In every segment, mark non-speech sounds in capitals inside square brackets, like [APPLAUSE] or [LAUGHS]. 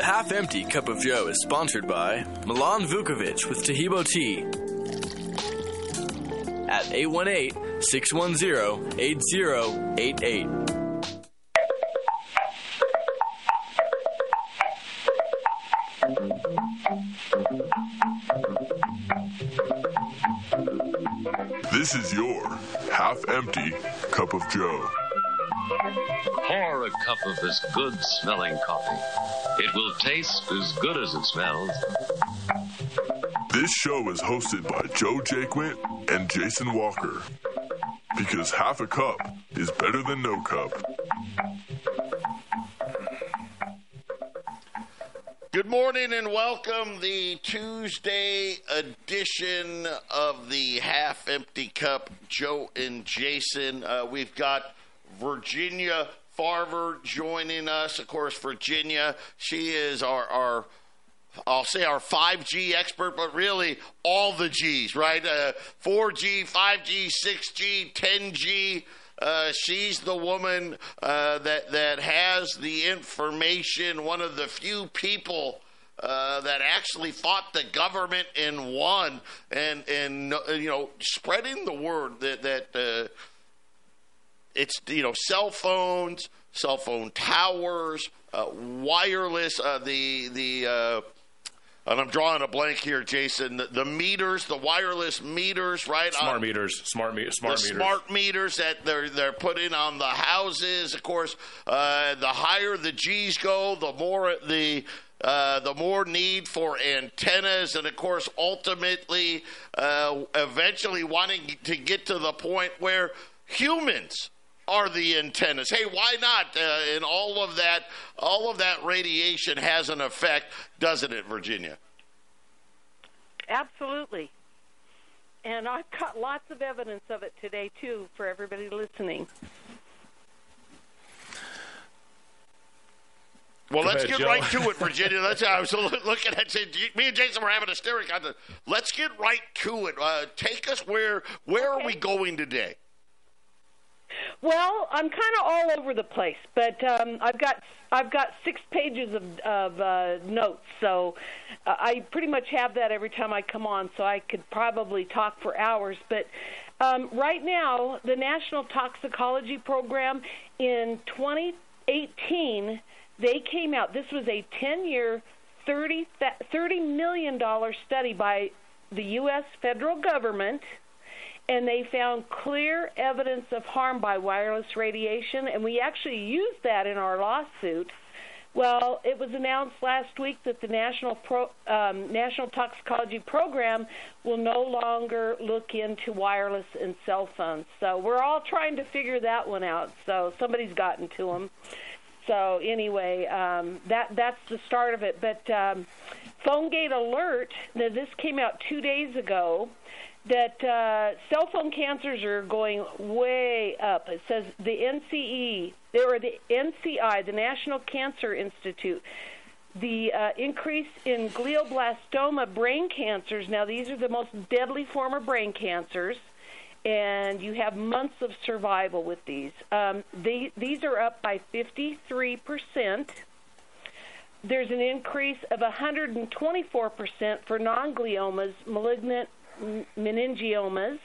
The Half Empty Cup of Joe is sponsored by Milan Vukovic with Tahibo Tea at 818 610 8088. This is your half empty cup of Joe. Pour a cup of this good smelling coffee. It will taste as good as it smells. This show is hosted by Joe Jaquint and Jason Walker. Because half a cup is better than no cup. Good morning and welcome the Tuesday edition of the Half Empty Cup. Joe and Jason. Uh, we've got Virginia Farver joining us. Of course, Virginia, she is our, our I'll say our 5G expert, but really all the G's, right? Uh, 4G, 5G, 6G, 10G. Uh, she's the woman uh, that that has the information. One of the few people uh, that actually fought the government and won, and and you know spreading the word that that uh, it's you know cell phones, cell phone towers, uh, wireless, uh, the the and I'm drawing a blank here, Jason. The, the meters, the wireless meters, right? Smart on, meters, smart me- smart the meters. smart meters that they're they're putting on the houses. Of course, uh, the higher the G's go, the more the uh, the more need for antennas, and of course, ultimately, uh, eventually wanting to get to the point where humans are the antennas. Hey, why not? Uh, and all of that, all of that radiation has an effect, doesn't it, Virginia? Absolutely. And I've got lots of evidence of it today too for everybody listening. Well, Go let's ahead, get Joe. right to it, [LAUGHS] Virginia. That's I was looking at saying, me and Jason were having a staring contest. Let's get right to it. Uh, take us where where are we going today? Well, I'm kind of all over the place, but um, I've got I've got six pages of, of uh, notes, so uh, I pretty much have that every time I come on. So I could probably talk for hours. But um, right now, the National Toxicology Program in 2018 they came out. This was a 10-year, 30 thirty million dollar study by the U.S. federal government and they found clear evidence of harm by wireless radiation, and we actually used that in our lawsuit. Well, it was announced last week that the National Pro, um, National Toxicology Program will no longer look into wireless and cell phones. So we're all trying to figure that one out. So somebody's gotten to them. So anyway, um, that that's the start of it. But um, PhoneGate Alert. Now this came out two days ago that uh, cell phone cancers are going way up. It says the NCE, or the NCI, the National Cancer Institute, the uh, increase in glioblastoma brain cancers. Now, these are the most deadly form of brain cancers, and you have months of survival with these. Um, they, these are up by 53 percent. There's an increase of 124 percent for non-gliomas, malignant meningiomas,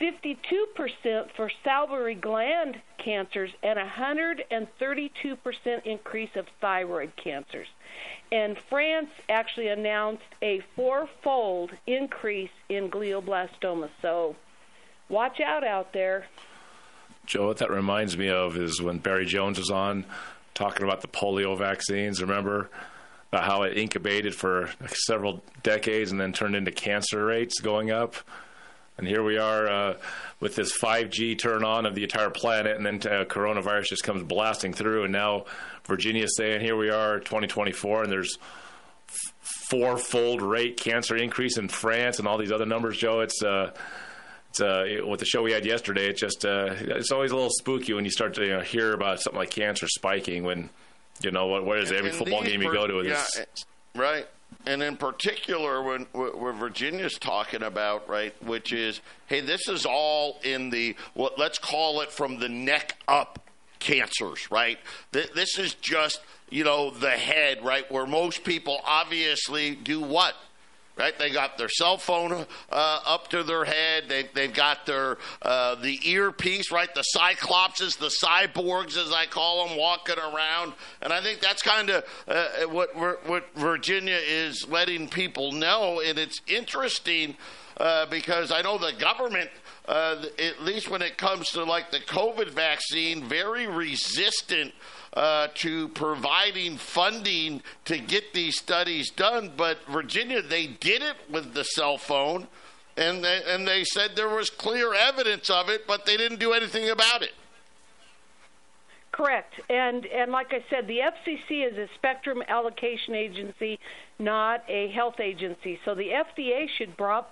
52% for salivary gland cancers, and 132% increase of thyroid cancers. And France actually announced a fourfold increase in glioblastoma. So watch out out there. Joe, what that reminds me of is when Barry Jones was on talking about the polio vaccines. Remember how it incubated for several decades and then turned into cancer rates going up? And here we are uh, with this 5G turn on of the entire planet, and then uh, coronavirus just comes blasting through. And now Virginia's saying, here we are, 2024, and there's f- fourfold rate cancer increase in France and all these other numbers, Joe. It's uh, it's uh, with the show we had yesterday. It just uh, it's always a little spooky when you start to you know, hear about something like cancer spiking. When you know what, what is every football game you go to? yeah, Is, eh, right. And in particular, when where Virginia's talking about right, which is, hey, this is all in the what let's call it from the neck up cancers, right? This is just, you know, the head, right? Where most people obviously do what? Right? They got their cell phone uh, up to their head. They, they've got their uh, the earpiece, right? The cyclopses, the cyborgs, as I call them, walking around. And I think that's kind of uh, what what Virginia is letting people know. And it's interesting uh, because I know the government. Uh, at least when it comes to like the COVID vaccine, very resistant uh, to providing funding to get these studies done. But Virginia, they did it with the cell phone, and they, and they said there was clear evidence of it, but they didn't do anything about it. Correct, and and like I said, the FCC is a spectrum allocation agency, not a health agency. So the FDA should brought,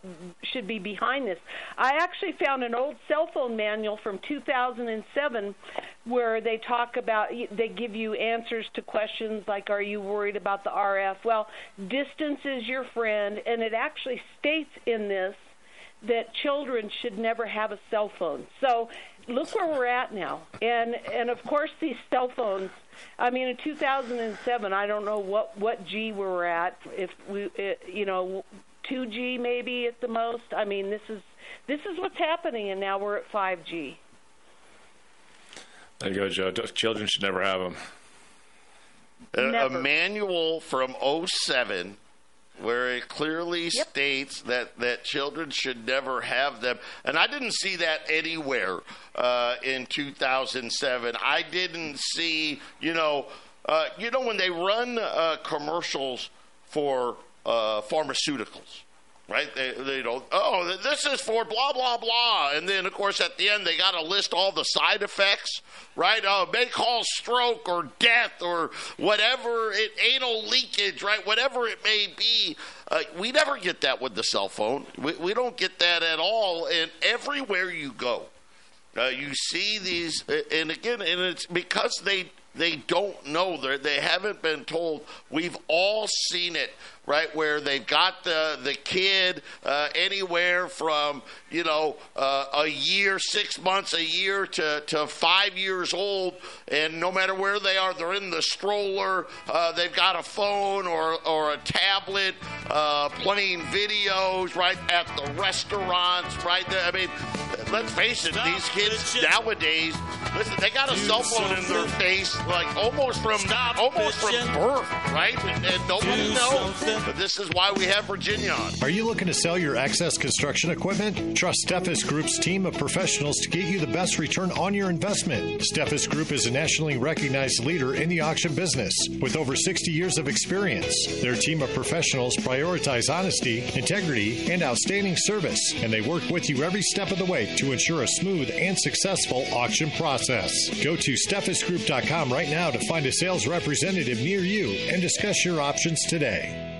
should be behind this. I actually found an old cell phone manual from 2007 where they talk about they give you answers to questions like are you worried about the RF? Well, distance is your friend, and it actually states in this that children should never have a cell phone. So look where we're at now, and and of course these cell phones. I mean, in 2007, I don't know what what G we were at. If we, it, you know, 2G maybe at the most. I mean, this is this is what's happening, and now we're at 5G. There you go, Joe. Children should never have them. A, a manual from 07 where it clearly yep. states that, that children should never have them. And I didn't see that anywhere uh, in 2007. I didn't see, you know, uh, you know when they run uh, commercials for uh, pharmaceuticals right? They, they don't, oh, this is for blah, blah, blah. And then, of course, at the end, they got to list all the side effects, right? Uh, may cause stroke or death or whatever, it, anal leakage, right? Whatever it may be. Uh, we never get that with the cell phone. We, we don't get that at all. And everywhere you go, uh, you see these, and again, and it's because they they don't know. They they haven't been told. We've all seen it right? Where they've got the the kid uh, anywhere from you know uh, a year, six months, a year to to five years old, and no matter where they are, they're in the stroller. Uh, they've got a phone or or a tablet, uh, playing videos right at the restaurants, right? There. I mean, let's face it, these kids nowadays, listen, they got a cell phone in their face like almost from not almost from birth, right? And, and nobody knows. But this is why we have Virginia on. Are you looking to sell your excess construction equipment? Trust Steffes Group's team of professionals to get you the best return on your investment. Steffes Group is a nationally recognized leader in the auction business with over 60 years of experience. Their team of professionals prioritize honesty, integrity, and outstanding service, and they work with you every step of the way to ensure a smooth and successful auction process. Go to steffesgroup.com right now to find a sales representative near you and discuss your options today.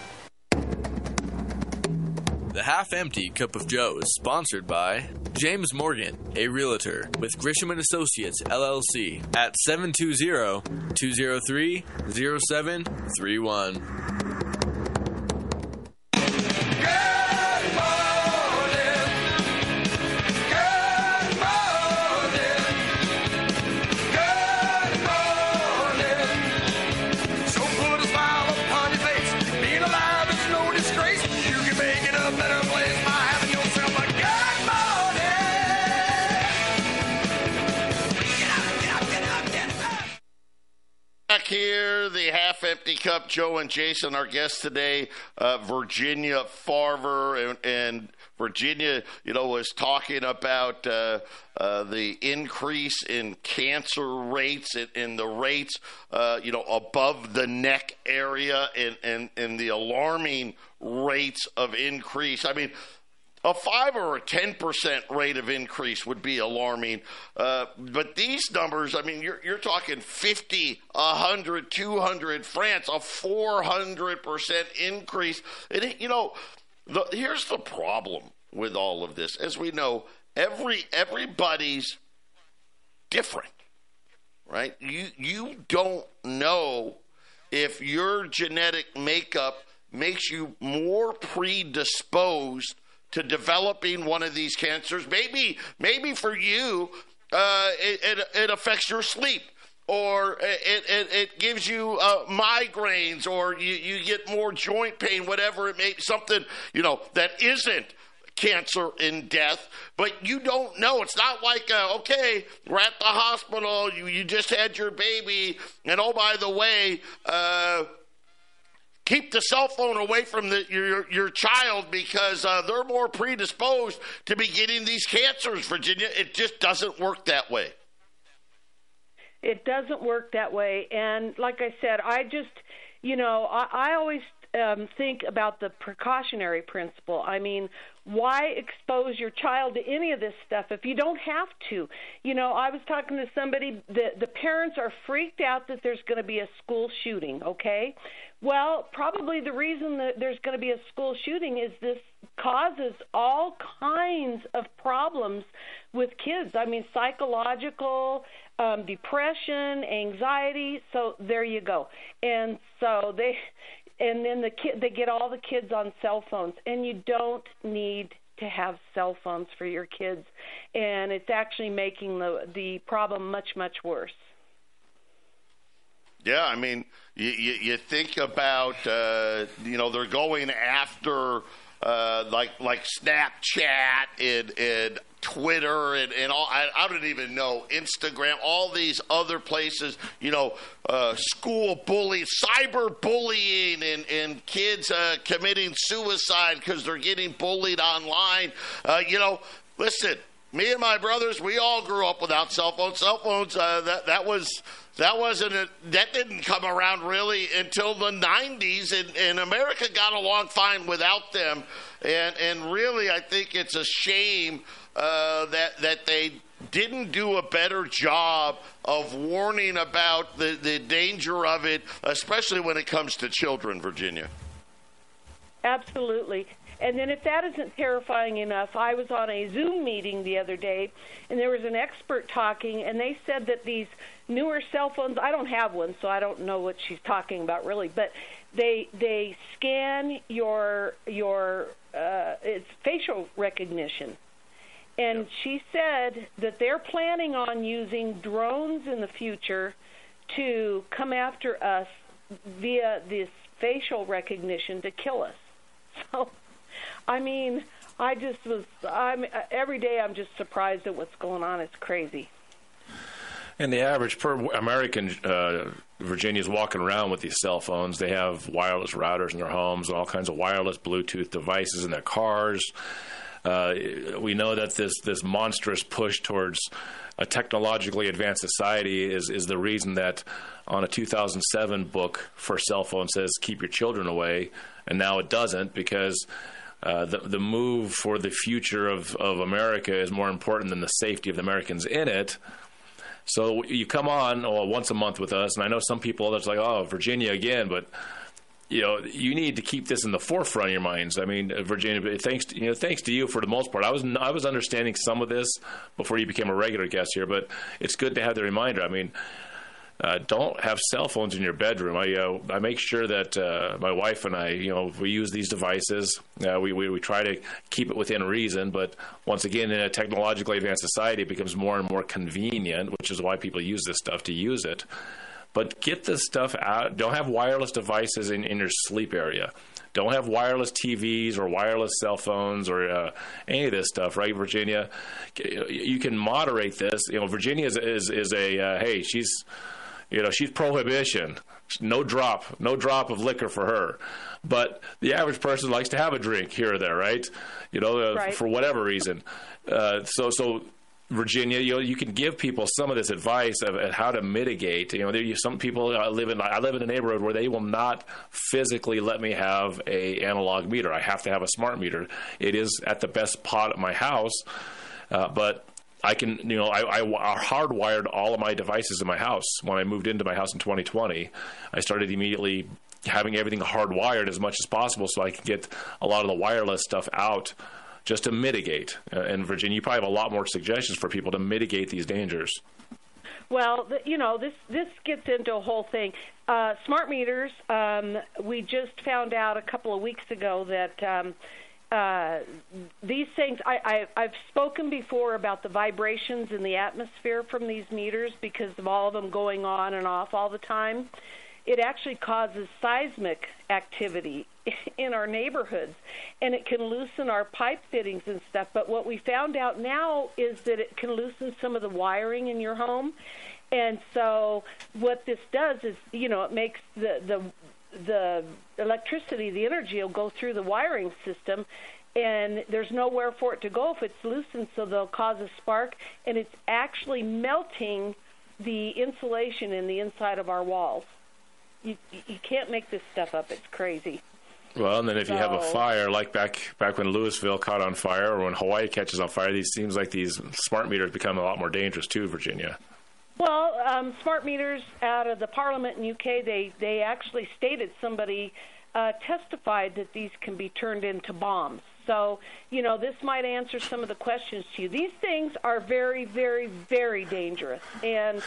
The Half Empty Cup of Joe is sponsored by James Morgan, a realtor with Grisham Associates LLC at 720-203-0731. Back here, the half empty cup. Joe and Jason, our guests today, uh, Virginia Farver, and, and Virginia, you know, was talking about uh, uh, the increase in cancer rates and, and the rates, uh, you know, above the neck area, and, and, and the alarming rates of increase. I mean, a five or a ten percent rate of increase would be alarming, uh, but these numbers, I mean, you're, you're talking 50, 100, 200, France, a 400 percent increase. And, you know, the, here's the problem with all of this. As we know, every everybody's different, right? You you don't know if your genetic makeup makes you more predisposed to developing one of these cancers. Maybe maybe for you, uh, it, it, it affects your sleep. Or it, it, it gives you uh, migraines, or you, you get more joint pain, whatever it may be, something you know that isn't cancer and death, but you don't know. It's not like, uh, okay, we're at the hospital, you, you just had your baby, and oh, by the way, uh, keep the cell phone away from the, your, your child because uh, they're more predisposed to be getting these cancers, Virginia. It just doesn't work that way. It doesn't work that way. And like I said, I just, you know, I, I always um, think about the precautionary principle. I mean, why expose your child to any of this stuff if you don't have to? You know, I was talking to somebody, the, the parents are freaked out that there's going to be a school shooting, okay? Well, probably the reason that there's going to be a school shooting is this causes all kinds of problems with kids. I mean, psychological, um, depression, anxiety. So there you go. And so they, and then the kid, they get all the kids on cell phones, and you don't need to have cell phones for your kids, and it's actually making the the problem much much worse. Yeah, I mean, you, you, you think about, uh, you know, they're going after uh, like like Snapchat and, and Twitter and, and all, I, I don't even know, Instagram, all these other places, you know, uh, school bullying, cyber bullying, and, and kids uh, committing suicide because they're getting bullied online. Uh, you know, listen, me and my brothers, we all grew up without cell phones. Cell phones, uh, that, that was that wasn't a, that didn't come around really until the 90s and, and america got along fine without them and and really i think it's a shame uh, that that they didn't do a better job of warning about the, the danger of it especially when it comes to children virginia Absolutely. And then, if that isn't terrifying enough, I was on a Zoom meeting the other day, and there was an expert talking, and they said that these newer cell phones. I don't have one, so I don't know what she's talking about really, but they they scan your your uh, it's facial recognition. And she said that they're planning on using drones in the future to come after us via this facial recognition to kill us. [LAUGHS] So, I mean, I just was. I'm every day. I'm just surprised at what's going on. It's crazy. And the average per American, uh, Virginia's walking around with these cell phones. They have wireless routers in their homes and all kinds of wireless Bluetooth devices in their cars. Uh, we know that this this monstrous push towards a technologically advanced society is is the reason that on a 2007 book for cell phones says keep your children away, and now it doesn't because. Uh, the the move for the future of, of America is more important than the safety of the Americans in it. So you come on oh, once a month with us, and I know some people that's like, oh, Virginia again, but you know, you need to keep this in the forefront of your minds. I mean, uh, Virginia, thanks to, you know, thanks to you for the most part. I was I was understanding some of this before you became a regular guest here, but it's good to have the reminder. I mean. Uh, don't have cell phones in your bedroom. I uh, I make sure that uh, my wife and I, you know, we use these devices. Uh, we, we we try to keep it within reason, but once again, in a technologically advanced society, it becomes more and more convenient, which is why people use this stuff to use it. But get this stuff out. Don't have wireless devices in, in your sleep area. Don't have wireless TVs or wireless cell phones or uh, any of this stuff, right, Virginia? You can moderate this. You know, Virginia is is, is a uh, hey, she's you know, she's prohibition. No drop, no drop of liquor for her. But the average person likes to have a drink here or there, right? You know, uh, right. for whatever reason. Uh, so, so Virginia, you know, you can give people some of this advice of, how to mitigate. You know, there, some people I live in. I live in a neighborhood where they will not physically let me have a analog meter. I have to have a smart meter. It is at the best pot at my house, uh, but I can, you know, I, I hardwired all of my devices in my house when I moved into my house in 2020. I started immediately having everything hardwired as much as possible so I could get a lot of the wireless stuff out just to mitigate. Uh, and Virginia, you probably have a lot more suggestions for people to mitigate these dangers. Well, you know, this this gets into a whole thing. Uh, smart meters. Um, we just found out a couple of weeks ago that um, uh, these things, I, I, I've spoken before about the vibrations in the atmosphere from these meters because of all of them going on and off all the time. It actually causes seismic activity [LAUGHS] in our neighborhoods and it can loosen our pipe fittings and stuff. But what we found out now is that it can loosen some of the wiring in your home. And so what this does is, you know, it makes the, the the electricity, the energy will go through the wiring system, and there's nowhere for it to go if it's loosened, so they'll cause a spark, and it's actually melting the insulation in the inside of our walls. You you can't make this stuff up. It's crazy. Well, and then if so, you have a fire, like back back when Louisville caught on fire, or when Hawaii catches on fire, these seems like these smart meters become a lot more dangerous too, Virginia. Well, um, smart meters out of the Parliament in UK, they they actually stated somebody uh, testified that these can be turned into bombs. So, you know, this might answer some of the questions to you. These things are very, very, very dangerous, and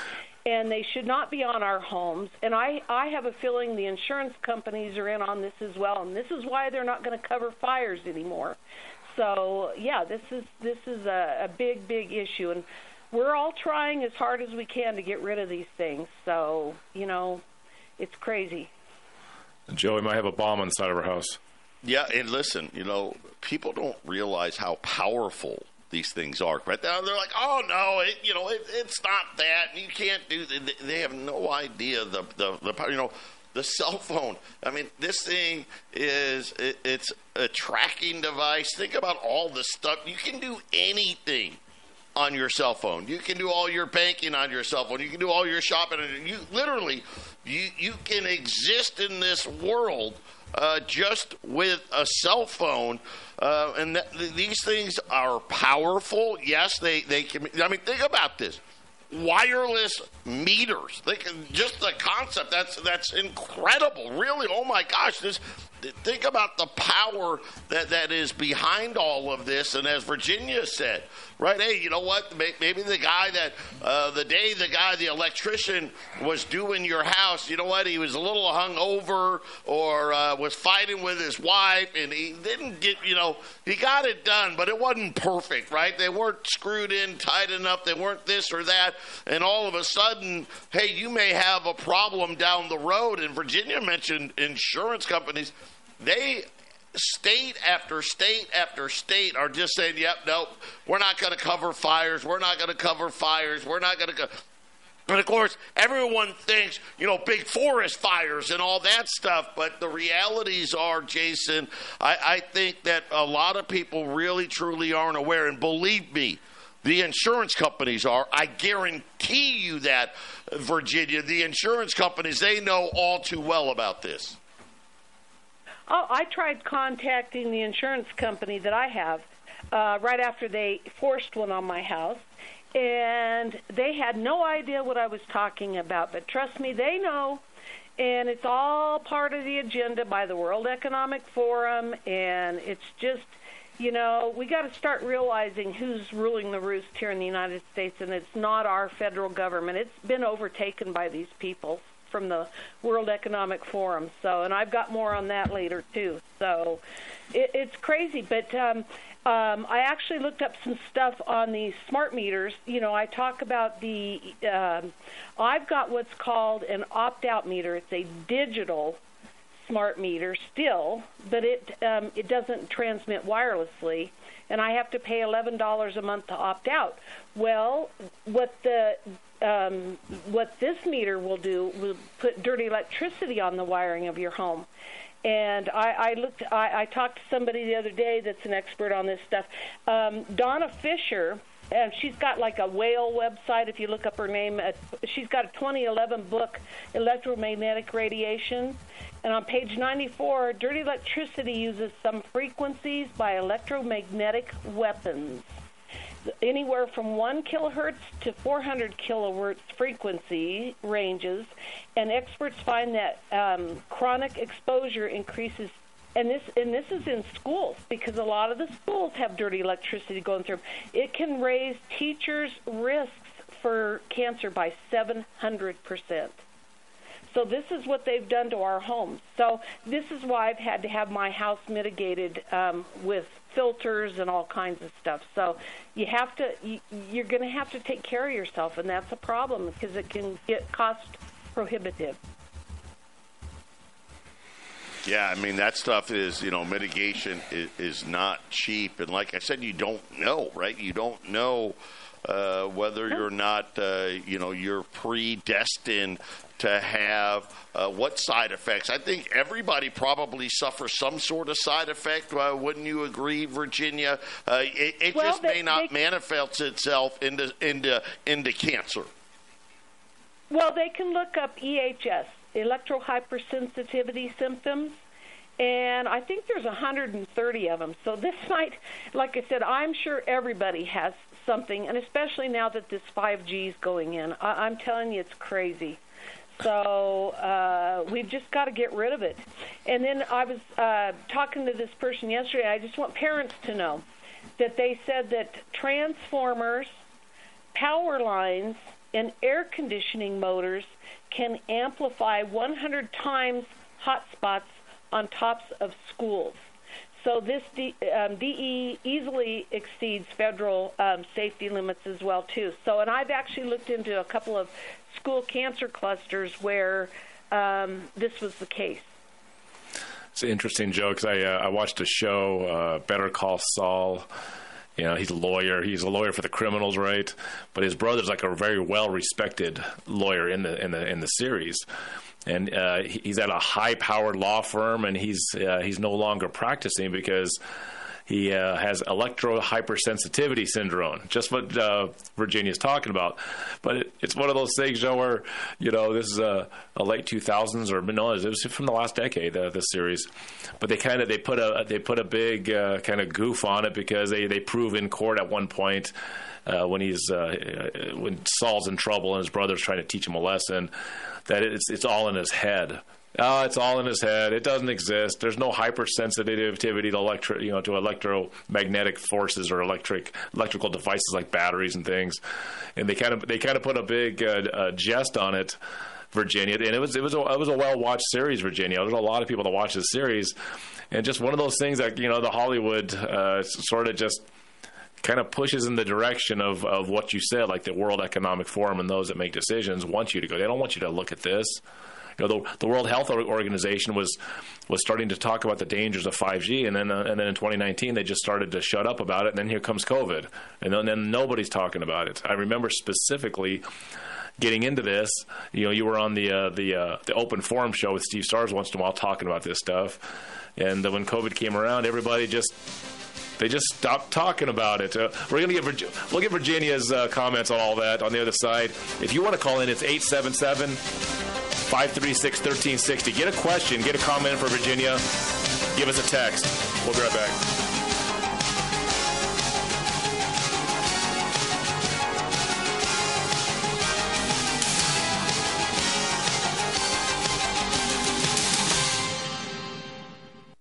and they should not be on our homes. And I I have a feeling the insurance companies are in on this as well, and this is why they're not going to cover fires anymore. So, yeah, this is this is a, a big, big issue, and we're all trying as hard as we can to get rid of these things. So, you know, it's crazy. Joey might have a bomb inside of her house. Yeah, and listen, you know, people don't realize how powerful these things are. Right now, they're like, "Oh no, it, you know, it, it's not that. You can't do." That. They have no idea the the, the you know the cell phone. I mean, this thing is it, it's a tracking device. Think about all the stuff you can do anything on your cell phone. You can do all your banking on your cell phone. You can do all your shopping. You literally, you you can exist in this world uh, just with a cell phone. Uh, and th- these things are powerful. Yes, they they can. I mean, think about this wireless meters. They can, just the concept that's that's incredible. Really, oh my gosh, this think about the power that, that is behind all of this. And as Virginia said, right, hey, you know what? Maybe the guy that, uh, the day the guy, the electrician, was doing your house, you know what? He was a little hungover or uh, was fighting with his wife and he didn't get, you know, he got it done, but it wasn't perfect, right? They weren't screwed in tight enough. They weren't this or that. And all of a sudden, hey, you may have a problem down the road. And Virginia mentioned insurance companies they state after state after state are just saying, "Yep, nope, we're not going to cover fires. We're not going to cover fires. We're not going to." Co-. But of course, everyone thinks, you know, big forest fires and all that stuff. But the realities are, Jason, I, I think that a lot of people really, truly aren't aware. And believe me, the insurance companies are. I guarantee you that, Virginia, the insurance companies, they know all too well about this. Oh, I tried contacting the insurance company that I have uh, right after they forced one on my house, and they had no idea what I was talking about. But trust me, they know. and it's all part of the agenda by the World Economic Forum, and it's just, you know, we got to start realizing who's ruling the roost here in the United States, and it's not our federal government. It's been overtaken by these people from the World Economic Forum. So, and I've got more on that later too. So, it, it's crazy, but um, um, I actually looked up some stuff on the smart meters. You know, I talk about the. Um, I've got what's called an opt-out meter. It's a digital smart meter still, but it um, it doesn't transmit wirelessly, and I have to pay eleven dollars a month to opt out. Well, what the um, what this meter will do will put dirty electricity on the wiring of your home. And I, I looked. I, I talked to somebody the other day that's an expert on this stuff. Um, Donna Fisher, and she's got like a whale website. If you look up her name, she's got a 2011 book, Electromagnetic Radiation. And on page 94, dirty electricity uses some frequencies by electromagnetic weapons anywhere from 1 kilohertz to 400 kilohertz frequency ranges, and experts find that um, chronic exposure increases. And this and this is in schools because a lot of the schools have dirty electricity going through. It can raise teachers' risks for cancer by 700 percent. So this is what they've done to our homes. So this is why I've had to have my house mitigated um, with filters and all kinds of stuff. So you have to you, you're going to have to take care of yourself, and that's a problem because it can get cost prohibitive. Yeah, I mean that stuff is you know mitigation is, is not cheap, and like I said, you don't know, right? You don't know uh, whether you're not, uh, you know, you're predestined to have uh, what side effects. I think everybody probably suffers some sort of side effect. Uh, wouldn't you agree, Virginia? Uh, it, it well, just they, may not they, manifest itself into into into cancer. Well, they can look up EHS, electrohypersensitivity symptoms and I think there's 130 of them. So this [LAUGHS] might, like I said, I'm sure everybody has something, and especially now that this 5G is going in, I- I'm telling you, it's crazy. So uh, we've just got to get rid of it. And then I was uh, talking to this person yesterday. I just want parents to know that they said that transformers, power lines, and air conditioning motors can amplify 100 times hotspots on tops of schools. So this D, um, DE easily exceeds federal um, safety limits as well too. So, and I've actually looked into a couple of school cancer clusters where um, this was the case. It's an interesting joke because I uh, I watched a show, uh, Better Call Saul. You know, he's a lawyer. He's a lawyer for the criminals, right? But his brother's like a very well respected lawyer in the in the in the series and uh, he's at a high-powered law firm, and he's uh, he's no longer practicing because he uh, has electro hypersensitivity syndrome, just what uh, Virginia's talking about. But it, it's one of those things, where you know this is a, a late 2000s or no, it was from the last decade. Uh, this series, but they kind of they put a they put a big uh, kind of goof on it because they they prove in court at one point. Uh, when he's uh, when Saul's in trouble and his brother's trying to teach him a lesson, that it's it's all in his head. Oh, it's all in his head. It doesn't exist. There's no hypersensitivity to electro, you know, to electromagnetic forces or electric electrical devices like batteries and things. And they kind of they kind of put a big uh, uh, jest on it, Virginia. And it was it was a, it was a well watched series, Virginia. There's a lot of people that watch this series, and just one of those things that you know the Hollywood uh, sort of just kind of pushes in the direction of, of what you said, like the World Economic Forum and those that make decisions want you to go. They don't want you to look at this. You know, the, the World Health Organization was was starting to talk about the dangers of 5G, and then uh, and then in 2019 they just started to shut up about it, and then here comes COVID, and then, then nobody's talking about it. I remember specifically getting into this. You know, you were on the uh, the uh, the open forum show with Steve Stars once in a while talking about this stuff, and when COVID came around, everybody just they just stopped talking about it. Uh, we're gonna get we'll get Virginia's uh, comments on all that on the other side. If you want to call in, it's 877 536 1360. Get a question, get a comment for Virginia. Give us a text. We'll be right back.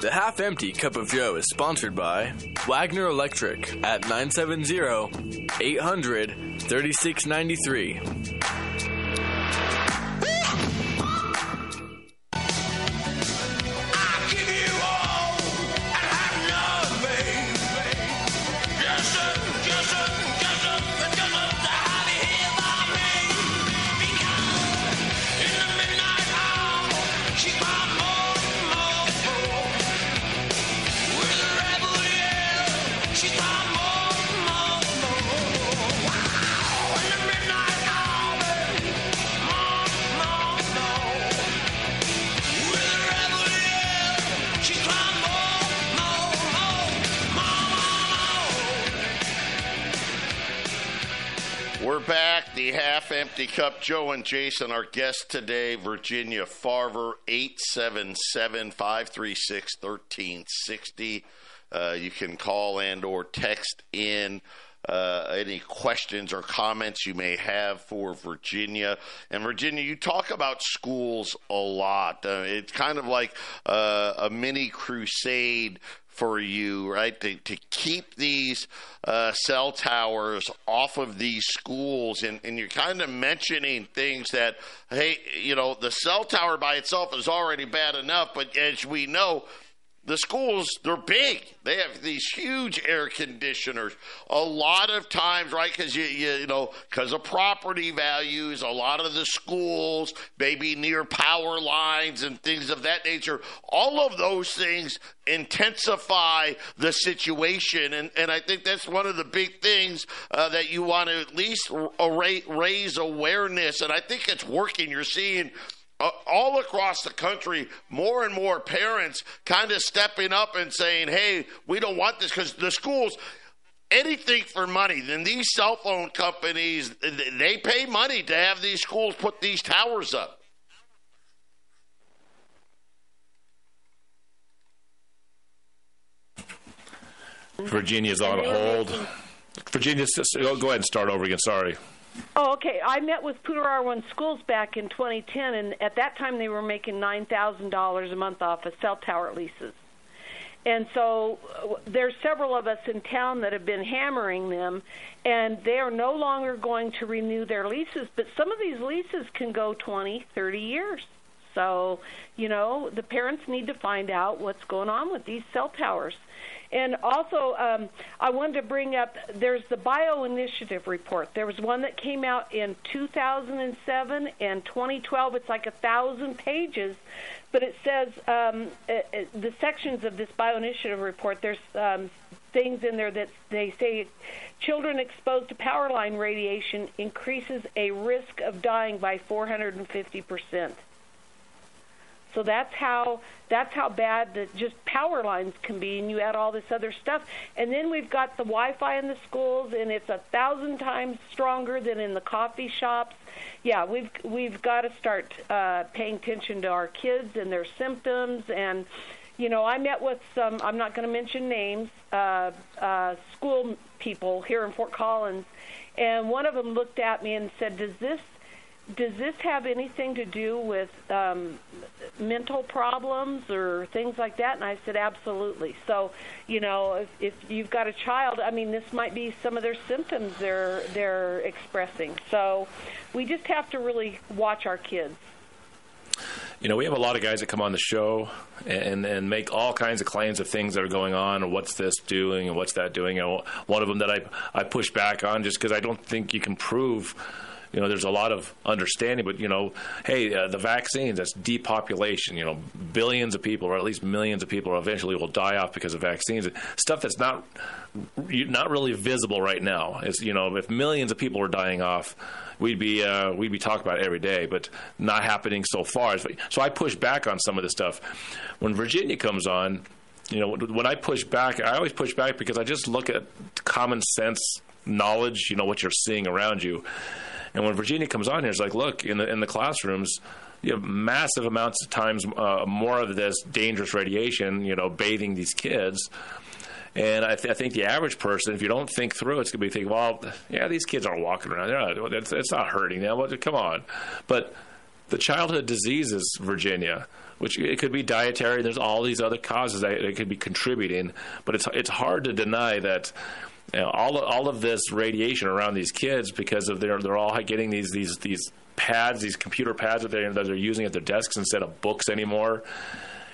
the Half Empty Cup of Joe is sponsored by Wagner Electric at 970 800 3693. We're back. The half empty cup. Joe and Jason, our guest today, Virginia Farver, 877 536 1360. You can call and or text in uh, any questions or comments you may have for Virginia. And Virginia, you talk about schools a lot. Uh, it's kind of like uh, a mini crusade for you, right? To, to keep these uh, cell towers off of these schools. And, and you're kind of mentioning things that, hey, you know, the cell tower by itself is already bad enough, but as we know, the schools they're big. They have these huge air conditioners. A lot of times right because you, you you know because of property values a lot of the schools maybe near power lines and things of that nature all of those things intensify the situation. And and i think that's one of the big things uh, that you want to at least ra- raise awareness. And i think it's working. You're seeing uh, all across the country, more and more parents kind of stepping up and saying, hey, we don't want this because the schools, anything for money. Then these cell phone companies, they pay money to have these schools put these towers up. Virginia's on hold. Virginia, go ahead and start over again. Sorry. Oh, okay. I met with Poudre R1 Schools back in 2010, and at that time they were making $9,000 a month off of cell tower leases. And so uh, there's several of us in town that have been hammering them, and they are no longer going to renew their leases. But some of these leases can go 20, 30 years. So, you know, the parents need to find out what's going on with these cell towers. And also, um, I wanted to bring up there's the Bio Initiative report. There was one that came out in 2007 and 2012. It's like a thousand pages, but it says um, it, it, the sections of this Bio Initiative report. There's um, things in there that they say children exposed to power line radiation increases a risk of dying by 450 percent. So that's how that's how bad the just power lines can be, and you add all this other stuff, and then we've got the Wi-Fi in the schools, and it's a thousand times stronger than in the coffee shops. Yeah, we've we've got to start uh, paying attention to our kids and their symptoms, and you know, I met with some. I'm not going to mention names. Uh, uh, school people here in Fort Collins, and one of them looked at me and said, "Does this does this have anything to do with um, mental problems or things like that? And I said, absolutely. So, you know, if, if you've got a child, I mean, this might be some of their symptoms they're they're expressing. So, we just have to really watch our kids. You know, we have a lot of guys that come on the show and and make all kinds of claims of things that are going on, or what's this doing, and what's that doing. And one of them that I I push back on just because I don't think you can prove you know, there's a lot of understanding, but you know, hey, uh, the vaccines, that's depopulation. You know, billions of people, or at least millions of people, eventually will die off because of vaccines. Stuff that's not not really visible right now. Is you know, if millions of people were dying off, we'd be uh, we'd be talking about it every day, but not happening so far. So I push back on some of this stuff. When Virginia comes on, you know, when I push back, I always push back because I just look at common sense knowledge. You know what you're seeing around you. And when Virginia comes on here, it's like, look, in the in the classrooms, you have massive amounts of times uh, more of this dangerous radiation, you know, bathing these kids. And I, th- I, think the average person, if you don't think through, it's going to be thinking, well, yeah, these kids aren't walking around. They're Not, it's, it's, not hurting them. Well, come on. But the childhood diseases, Virginia, which it could be dietary. There's all these other causes that, that could be contributing. But it's it's hard to deny that you know, all of, all of this radiation around these kids because of their they're all getting these these these pads, these computer pads that they're, that they're using at their desks instead of books anymore.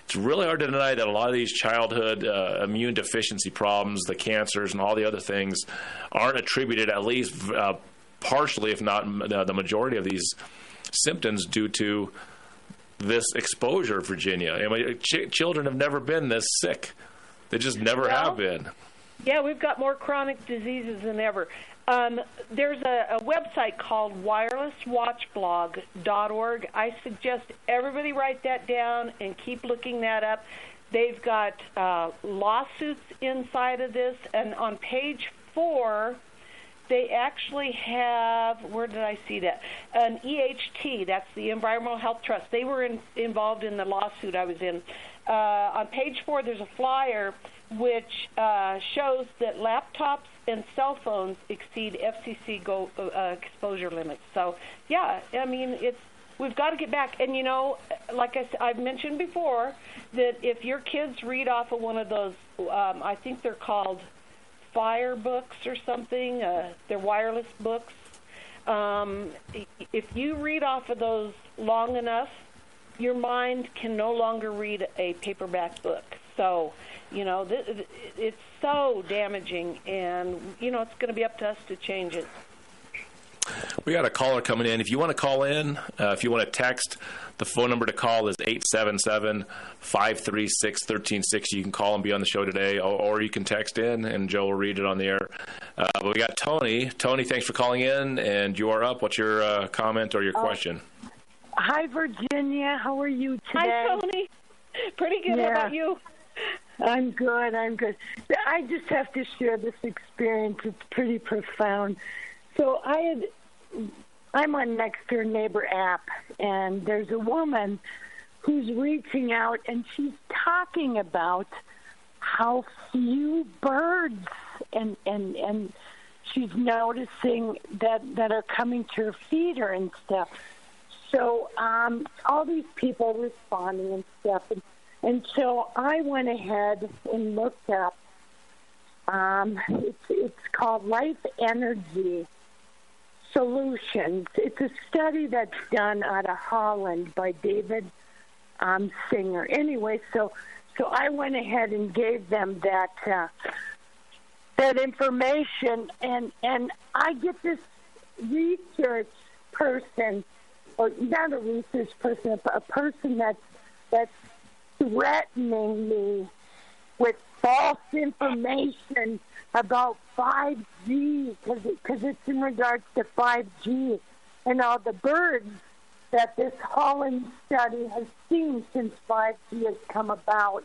It's really hard to deny that a lot of these childhood uh, immune deficiency problems, the cancers, and all the other things, aren't attributed at least uh, partially, if not the, the majority of these symptoms, due to this exposure. Virginia, I mean, ch- children have never been this sick; they just never well, have been. Yeah, we've got more chronic diseases than ever. Um, there's a, a, website called wirelesswatchblog.org. I suggest everybody write that down and keep looking that up. They've got uh, lawsuits inside of this, and on page four, they actually have where did I see that? An EHT, that's the Environmental Health Trust. They were in, involved in the lawsuit I was in. Uh, on page four, there's a flyer which uh, shows that laptops and cell phones exceed FCC go, uh, exposure limits. So, yeah, I mean, it's we've got to get back. And you know, like I, I've mentioned before, that if your kids read off of one of those, um, I think they're called Fire books or something. Uh, they're wireless books. Um, if you read off of those long enough, your mind can no longer read a paperback book. So you know, th- it's so damaging, and you know, it's going to be up to us to change it. We got a caller coming in. If you want to call in, uh, if you want to text, the phone number to call is 877 536 1360. You can call and be on the show today, or, or, you can text in and Joe will read it on the air. Uh, we got Tony. Tony, thanks for calling in, and you are up. What's your uh, comment or your uh, question? Hi, Virginia. How are you today? Hi, Tony. [LAUGHS] Pretty good. How about you? I'm good. I'm good. I just have to share this experience. It's pretty profound. So I had, I'm on Next Door Neighbor app, and there's a woman who's reaching out, and she's talking about how few birds and and and she's noticing that that are coming to her feeder and stuff. So um, all these people responding and stuff, and, and so I went ahead and looked up. Um, it's it's called Life Energy Solutions. It's a study that's done out of Holland by David um, Singer. Anyway, so so I went ahead and gave them that uh, that information, and and I get this research person, or not a research person, a a person that's that's threatening me with false information about 5G because it's in regards to 5G and all the birds that this Holland study has seen since 5G has come about.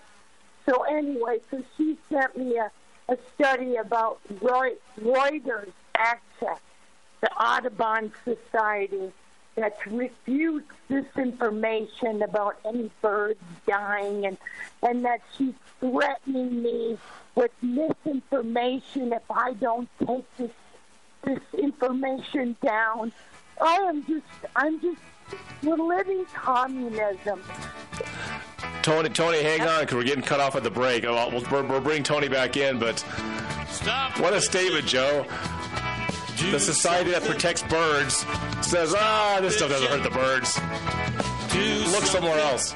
So anyway, so she sent me a, a study about Reuters Access, the Audubon Society, that refutes this information about any birds dying and, and that she's threatening me with misinformation if I don't take this this information down. I am just I'm just we're living communism. Tony, Tony, hang on, because we're getting cut off at the break. Oh, We'll, we'll, we'll bring Tony back in, but what a statement, Joe. The society that protects birds says, ah, this stuff doesn't hurt the birds. Look somewhere else.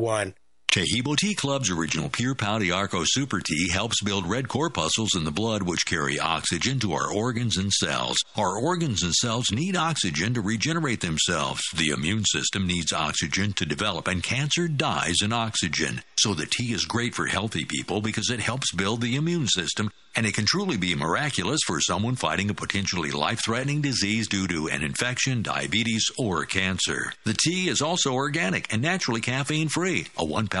one. Taheebo Tea Club's original Pau d'Arco Super Tea helps build red corpuscles in the blood which carry oxygen to our organs and cells. Our organs and cells need oxygen to regenerate themselves. The immune system needs oxygen to develop, and cancer dies in oxygen. So the tea is great for healthy people because it helps build the immune system, and it can truly be miraculous for someone fighting a potentially life threatening disease due to an infection, diabetes, or cancer. The tea is also organic and naturally caffeine free. A one pound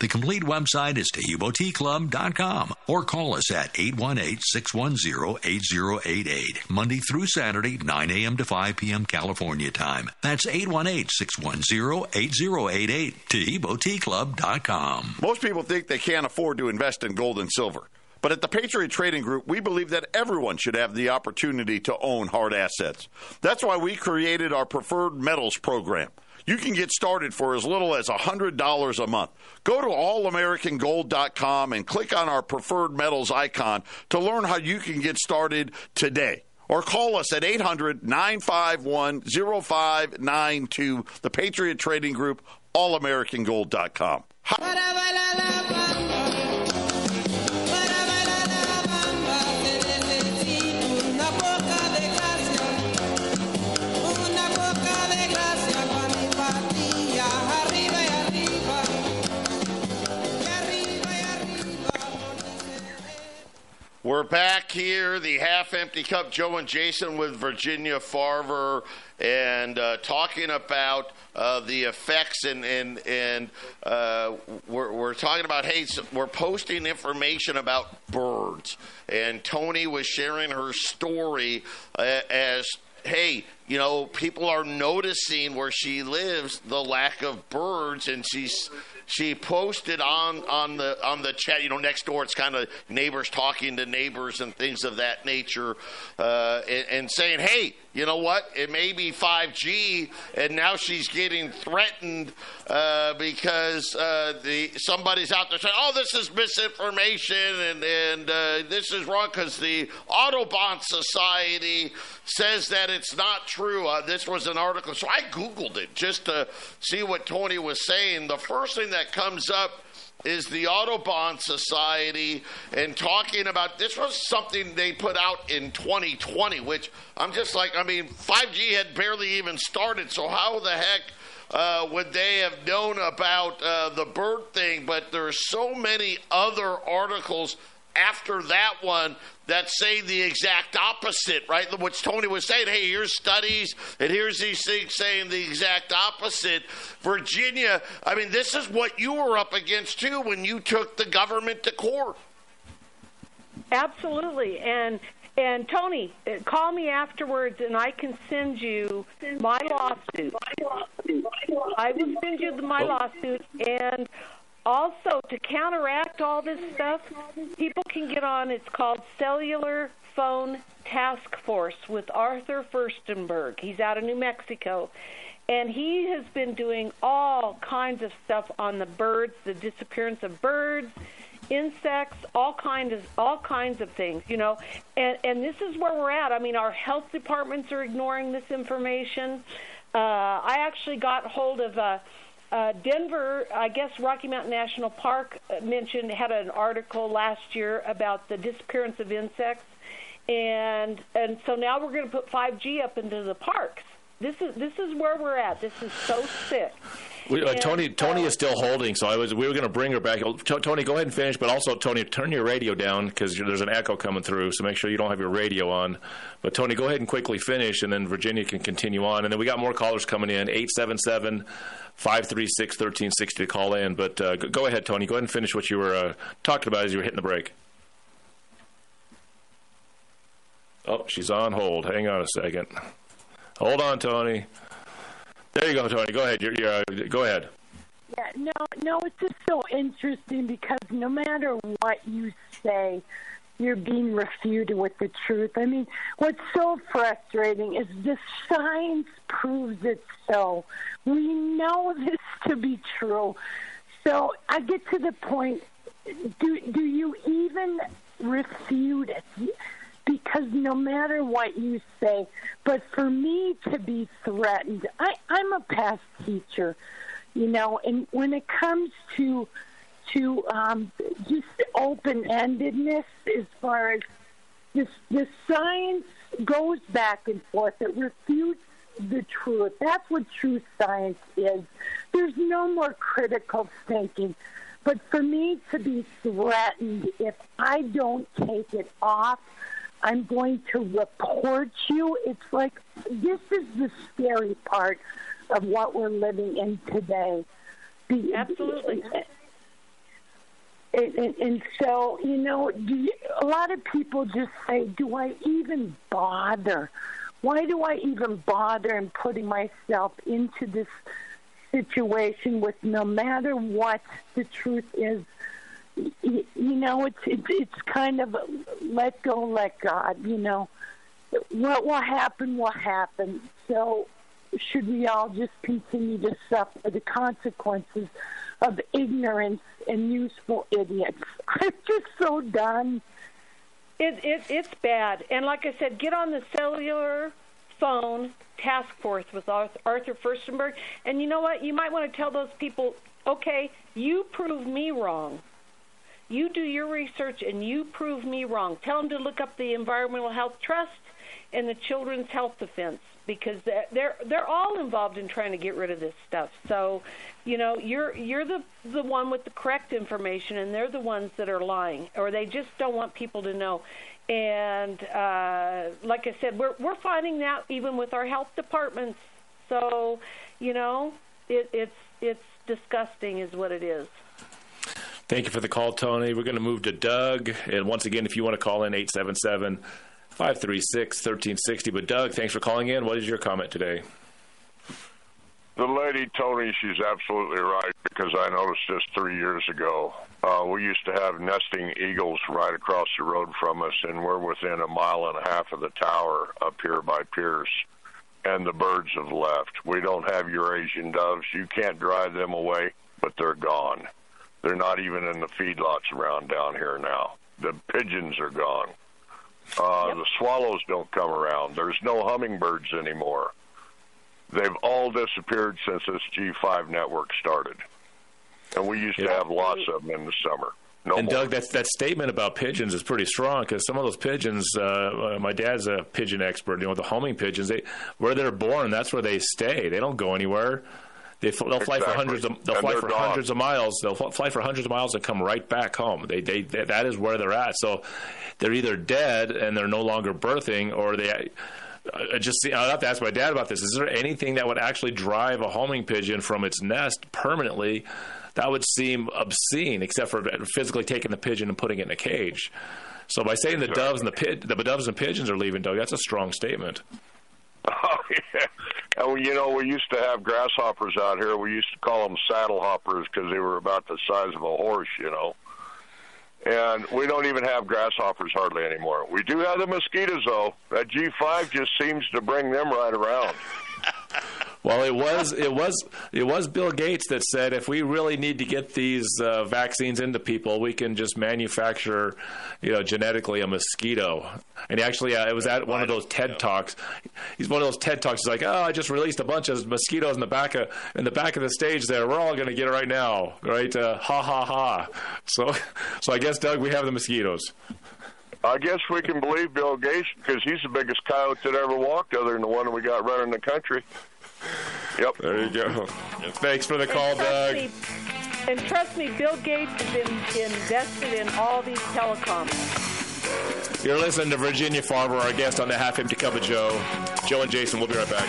The complete website is TaheeboTeaClub.com or call us at 818-610-8088, Monday through Saturday, 9 a.m. to 5 p.m. California time. That's 818-610-8088, TaheeboTeaClub.com. Most people think they can't afford to invest in gold and silver. But at the Patriot Trading Group, we believe that everyone should have the opportunity to own hard assets. That's why we created our Preferred Metals program. You can get started for as little as $100 a month. Go to allamericangold.com and click on our Preferred Metals icon to learn how you can get started today. Or call us at 800 951 0592, the Patriot Trading Group, allamericangold.com. We're back here, the half empty cup. Joe and Jason with Virginia Farver, and uh, talking about uh, the effects, and and and uh, we're, we're talking about hey, so we're posting information about birds, and Tony was sharing her story uh, as hey, you know, people are noticing where she lives the lack of birds, and she's she posted on on the on the chat. You know, next door it's kind of neighbors talking to neighbors and things of that nature, uh, and, and saying, "Hey, you know what? It may be 5G, and now she's getting threatened uh, because uh, the somebody's out there saying, "Oh, this is misinformation and and uh, this is wrong," because the Audubon Society says that it's not true. Uh, this was an article, so I googled it just to see what Tony was saying. The first thing that comes up is the Audubon Society and talking about this was something they put out in 2020, which I'm just like, I mean, 5G had barely even started, so how the heck? Uh, would they have known about uh, the bird thing? But there are so many other articles after that one that say the exact opposite, right? Which Tony was saying, hey, here's studies, and here's these things saying the exact opposite. Virginia, I mean, this is what you were up against too when you took the government to court. Absolutely, and and Tony, uh, call me afterwards, and I can send you my lawsuit. I will send you my lawsuit, and also to counteract all this stuff, people can get on. It's called Cellular Phone Task Force with Arthur Firstenberg. He's out of New Mexico. And he has been doing all kinds of stuff on the birds, the disappearance of birds, insects, all kinds of all kinds of things, you know. And and this is where we're at. I mean, our health departments are ignoring this information. Uh, I actually got hold of uh, uh, Denver. I guess Rocky Mountain National Park uh, mentioned had an article last year about the disappearance of insects, and and so now we're going to put 5G up into the parks. This is this is where we're at. This is so sick. We, uh, Tony, Tony is still holding, so I was. We were going to bring her back. Tony, go ahead and finish, but also Tony, turn your radio down because there's an echo coming through. So make sure you don't have your radio on. But Tony, go ahead and quickly finish, and then Virginia can continue on. And then we got more callers coming in. Eight seven seven. 536 1360 to call in. But uh, go ahead, Tony. Go ahead and finish what you were uh, talking about as you were hitting the break. Oh, she's on hold. Hang on a second. Hold on, Tony. There you go, Tony. Go ahead. You're, you're, uh, go ahead. Yeah, no, no, it's just so interesting because no matter what you say, you're being refuted with the truth. I mean, what's so frustrating is the science proves it so. We know this to be true. So I get to the point do do you even refute it? Because no matter what you say, but for me to be threatened, I, I'm a past teacher, you know, and when it comes to to um, just open endedness as far as this, the science goes back and forth. It refutes the truth. That's what true science is. There's no more critical thinking. But for me to be threatened, if I don't take it off, I'm going to report you. It's like this is the scary part of what we're living in today. Absolutely. And, and, and so, you know, you, a lot of people just say, do I even bother? Why do I even bother in putting myself into this situation with no matter what the truth is? You, know, it's, it's it's kind of let go, let God. You know, what will happen will happen. So, should we all just continue to suffer the consequences of ignorance and useful idiots. [LAUGHS] I'm just so done. It, it it's bad, and like I said, get on the cellular phone task force with Arthur Firstenberg, and you know what? You might want to tell those people, okay, you prove me wrong. You do your research and you prove me wrong. Tell them to look up the Environmental Health Trust and the Children's Health Defense because they're they're all involved in trying to get rid of this stuff. So, you know, you're you're the the one with the correct information, and they're the ones that are lying, or they just don't want people to know. And uh, like I said, we're we're finding that even with our health departments. So, you know, it, it's it's disgusting, is what it is. Thank you for the call, Tony. We're going to move to Doug. And once again, if you want to call in, 877 536 1360. But Doug, thanks for calling in. What is your comment today? the lady Tony, she's absolutely right because I noticed this three years ago. Uh, we used to have nesting eagles right across the road from us, and we're within a mile and a half of the tower up here by Pierce. And the birds have left. We don't have Eurasian doves. You can't drive them away, but they're gone. They're not even in the feedlots around down here now. The pigeons are gone. Uh, yep. The swallows don't come around. There's no hummingbirds anymore. They've all disappeared since this G5 network started. And we used yeah. to have lots of them in the summer. No and more. Doug, that that statement about pigeons is pretty strong because some of those pigeons. Uh, uh, my dad's a pigeon expert. You know, the homing pigeons. They where they're born, that's where they stay. They don't go anywhere. They they'll exactly. fly for hundreds of they'll and fly for hundreds of miles. They'll fly for hundreds of miles and come right back home. They, they they that is where they're at. So they're either dead and they're no longer birthing, or they I just I'll have to ask my dad about this. Is there anything that would actually drive a homing pigeon from its nest permanently? That would seem obscene, except for physically taking the pigeon and putting it in a cage. So by saying the doves and the the doves and pigeons are leaving, Doug, that's a strong statement. Oh [LAUGHS] yeah, and you know we used to have grasshoppers out here. We used to call them saddle hoppers because they were about the size of a horse, you know and we don't even have grasshoppers hardly anymore. We do have the mosquitoes, though. That G5 just seems to bring them right around. [LAUGHS] Well, it was it was it was Bill Gates that said if we really need to get these uh, vaccines into people, we can just manufacture, you know, genetically a mosquito. And actually, uh, it was at one of those TED talks. He's one of those TED talks. He's like, "Oh, I just released a bunch of mosquitoes in the back of in the back of the stage. There, we're all going to get it right now, right? Uh, ha ha ha." So, [LAUGHS] so I guess Doug, we have the mosquitoes. I guess we can believe Bill Gates because he's the biggest coyote that ever walked, other than the one we got running the country. Yep. There you go. Thanks for the call, Doug. Me, and trust me, Bill Gates has been invested in all these telecoms. You're listening to Virginia Farver, our guest on the Half Empty Cup of Joe. Joe and Jason, we'll be right back.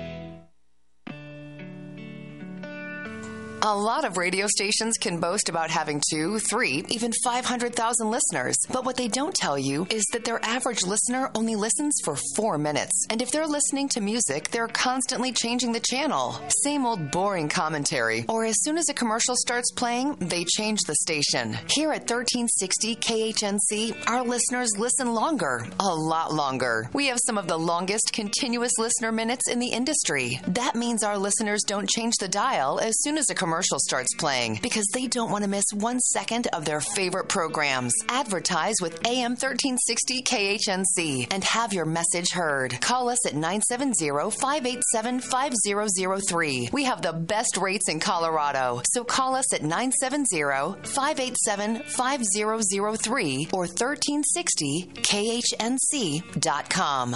A lot of radio stations can boast about having two, three, even 500,000 listeners. But what they don't tell you is that their average listener only listens for four minutes. And if they're listening to music, they're constantly changing the channel. Same old boring commentary. Or as soon as a commercial starts playing, they change the station. Here at 1360 KHNC, our listeners listen longer, a lot longer. We have some of the longest continuous listener minutes in the industry. That means our listeners don't change the dial as soon as a commercial commercial starts playing because they don't want to miss one second of their favorite programs. Advertise with AM 1360 KHNC and have your message heard. Call us at 970 587 5003. We have the best rates in Colorado, so call us at 970 587 5003 or 1360KHNC.com.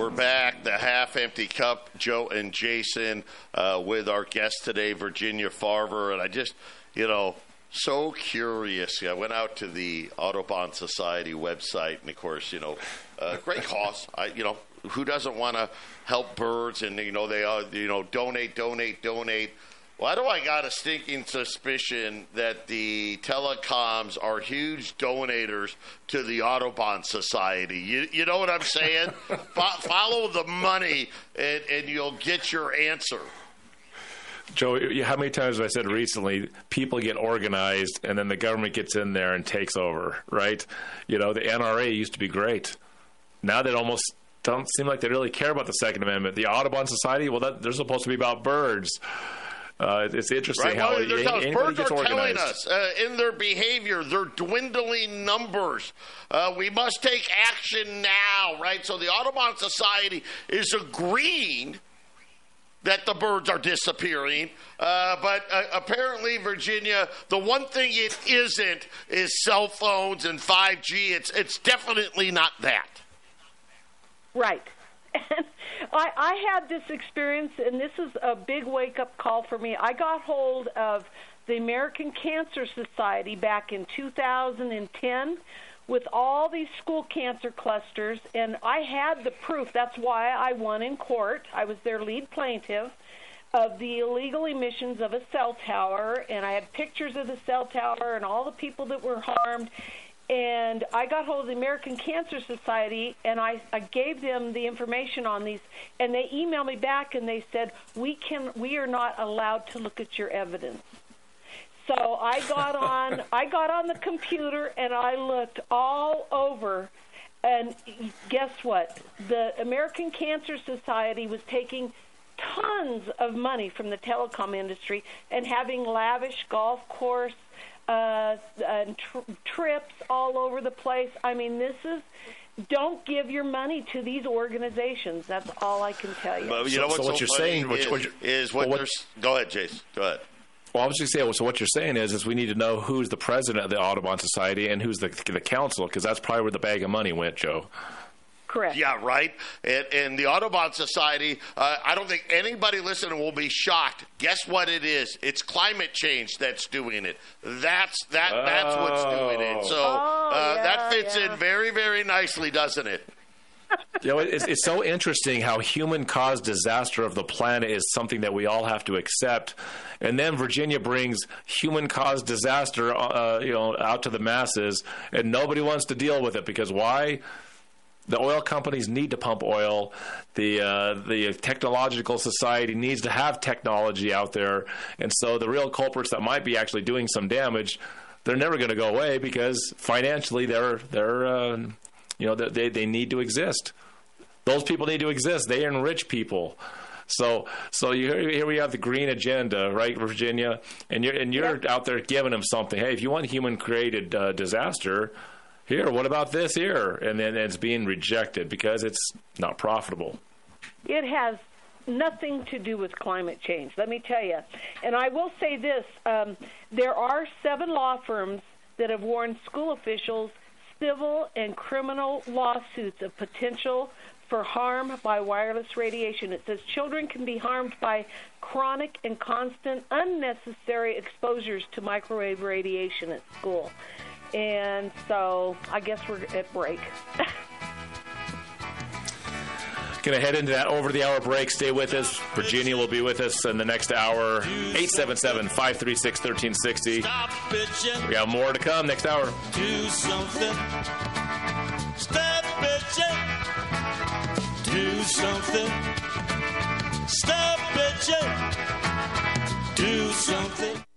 We're back, the half empty cup, Joe and Jason, uh, with our guest today, Virginia Farver. And I just, you know, so curious. I went out to the Audubon Society website, and of course, you know, uh, great cause. I, you know, who doesn't want to help birds? And you know, they are, you know, donate, donate, donate. Why do I got a stinking suspicion that the telecoms are huge donators to the Audubon Society? You, you know what I'm saying? [LAUGHS] Fo- follow the money, and, and you'll get your answer. Joe, how many times have I said recently, people get organized and then the government gets in there and takes over, right? You know, the NRA used to be great. Now they almost don't seem like they really care about the Second Amendment. The Audubon Society, well, that, they're supposed to be about birds. Uh, it's interesting Right? how Well, it, there's how birds gets are telling us uh, in their behavior, they're dwindling numbers. Uh, we must take action now, right? So the Audubon Society is agreeing that the birds are disappearing. Uh, but uh, apparently, Virginia, the one thing it isn't is cell phones and 5G. It's, it's definitely not that. Right. And I, I had this experience, and this is a big wake up call for me. I got hold of the American Cancer Society back in 2010 with all these school cancer clusters, and I had the proof. That's why I won in court. I was their lead plaintiff of the illegal emissions of a cell tower, and I had pictures of the cell tower and all the people that were harmed. And I got hold of the American Cancer Society, and I, I gave them the information on these, and they emailed me back and they said we can we are not allowed to look at your evidence. So I got [LAUGHS] on I got on the computer and I looked all over and guess what? The American Cancer Society was taking tons of money from the telecom industry and having lavish golf course uh, and tr- trips all over the place. I mean, this is don't give your money to these organizations. That's all I can tell you. But you know what's so what so you're funny saying- what- is, what you're- is what well, what- Go ahead, Jason. Go ahead. Well, I was just saying. So what you're saying is, is we need to know who's the president of the Audubon Society and who's the the council, because that's probably where the bag of money went, Joe. Correct. Yeah, right. And, and the Audubon Society, uh, I don't think anybody listening will be shocked. Guess what it is? It's climate change that's doing it. That's that. That's what's doing it. So Oh, uh, yeah, that fits yeah. in very, very nicely, doesn't it? [LAUGHS] You know, it's, it's so interesting how human-caused disaster of the planet is something that we all have to accept, and then Virginia brings human-caused disaster, uh, you know, out to the masses, and nobody wants to deal with it because why? The oil companies need to pump oil. The uh, the technological society needs to have technology out there, and so the real culprits that might be actually doing some damage, they're never going to go away because financially they're they're uh, you know they they need to exist. Those people need to exist. They enrich people. So, so you, here we have the green agenda, right, Virginia, and you're and you're out there giving them something. Hey, if you want human-created uh, disaster, here, what about this here? And then it's being rejected because it's not profitable. It has nothing to do with climate change, let me tell you. And I will say this um, there are seven law firms that have warned school officials civil and criminal lawsuits of potential for harm by wireless radiation. It says children can be harmed by chronic and constant unnecessary exposures to microwave radiation at school. And so I guess we're at break. Going to head into that over the hour break. Stay with us. Virginia will be with us in the next hour. 877 536 1360. We got more to come next hour. Do something. Stop bitching. Do something. Stop bitching. Do something.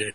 it.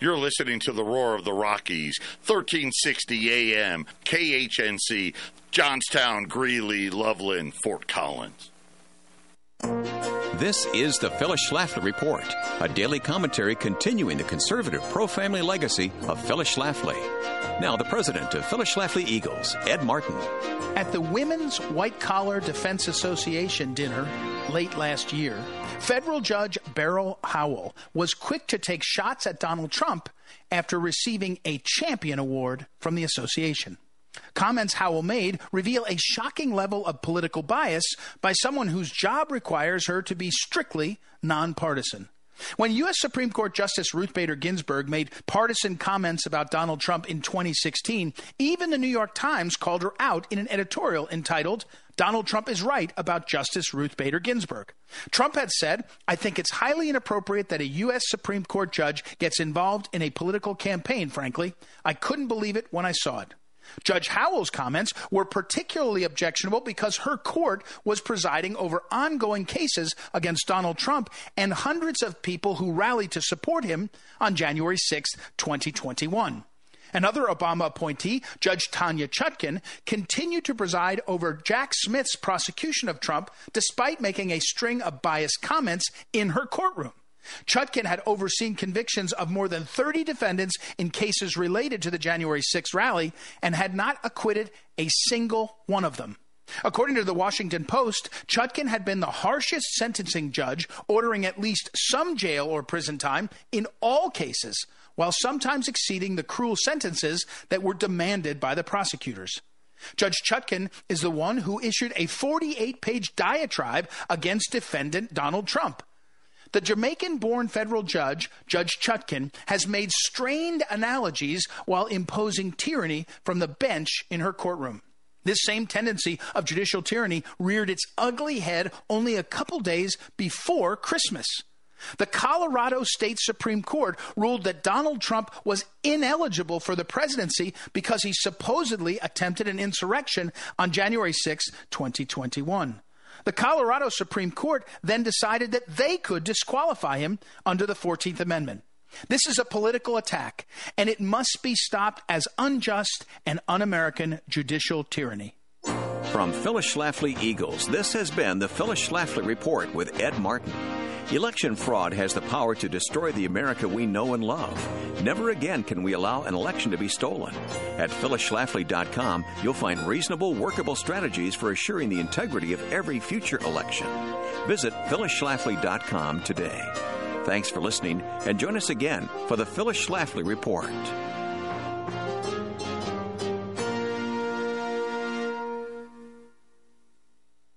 You're listening to the Roar of the Rockies, 1360 AM, KHNC, Johnstown, Greeley, Loveland, Fort Collins. This is the Phyllis Schlafly Report, a daily commentary continuing the conservative pro family legacy of Phyllis Schlafly. Now, the president of Phyllis Schlafly Eagles, Ed Martin. At the Women's White Collar Defense Association dinner late last year, federal judge Beryl Howell was quick to take shots at Donald Trump after receiving a champion award from the association. Comments Howell made reveal a shocking level of political bias by someone whose job requires her to be strictly nonpartisan. When U.S. Supreme Court Justice Ruth Bader Ginsburg made partisan comments about Donald Trump in 2016, even the New York Times called her out in an editorial entitled, Donald Trump is right about Justice Ruth Bader Ginsburg. Trump had said, I think it's highly inappropriate that a U.S. Supreme Court judge gets involved in a political campaign, frankly. I couldn't believe it when I saw it. Judge Howell's comments were particularly objectionable because her court was presiding over ongoing cases against Donald Trump and hundreds of people who rallied to support him on January 6, 2021. Another Obama appointee, Judge Tanya Chutkan, continued to preside over Jack Smith's prosecution of Trump despite making a string of biased comments in her courtroom. Chutkan had overseen convictions of more than 30 defendants in cases related to the January 6 rally and had not acquitted a single one of them. According to the Washington Post, Chutkan had been the harshest sentencing judge, ordering at least some jail or prison time in all cases, while sometimes exceeding the cruel sentences that were demanded by the prosecutors. Judge Chutkan is the one who issued a 48 page diatribe against defendant Donald Trump. The Jamaican born federal judge, Judge Chutkan, has made strained analogies while imposing tyranny from the bench in her courtroom. This same tendency of judicial tyranny reared its ugly head only a couple days before Christmas. The Colorado State Supreme Court ruled that Donald Trump was ineligible for the presidency because he supposedly attempted an insurrection on January 6, 2021. The Colorado Supreme Court then decided that they could disqualify him under the 14th Amendment. This is a political attack, and it must be stopped as unjust and un American judicial tyranny. From Phyllis Schlafly Eagles, this has been the Phyllis Schlafly Report with Ed Martin. Election fraud has the power to destroy the America we know and love. Never again can we allow an election to be stolen. At phyllisschlafly.com, you'll find reasonable, workable strategies for assuring the integrity of every future election. Visit phyllisschlafly.com today. Thanks for listening, and join us again for the Phyllis Schlafly Report.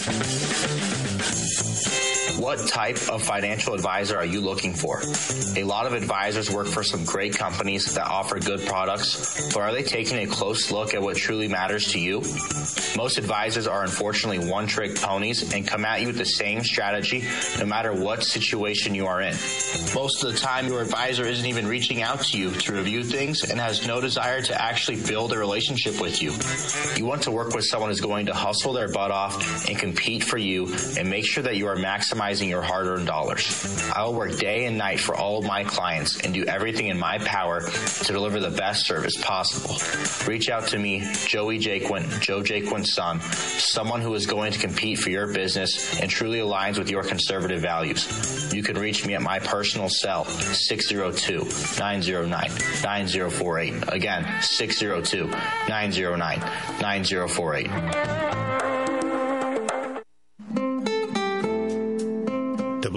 Thank you. What type of financial advisor are you looking for? A lot of advisors work for some great companies that offer good products, but are they taking a close look at what truly matters to you? Most advisors are unfortunately one trick ponies and come at you with the same strategy no matter what situation you are in. Most of the time, your advisor isn't even reaching out to you to review things and has no desire to actually build a relationship with you. You want to work with someone who's going to hustle their butt off and compete for you and make sure that you are maximizing your hard earned dollars. I will work day and night for all of my clients and do everything in my power to deliver the best service possible. Reach out to me, Joey Jaquin, Joe Jaquin and son, someone who is going to compete for your business and truly aligns with your conservative values. You can reach me at my personal cell, 602 909 9048. Again, 602 909 9048.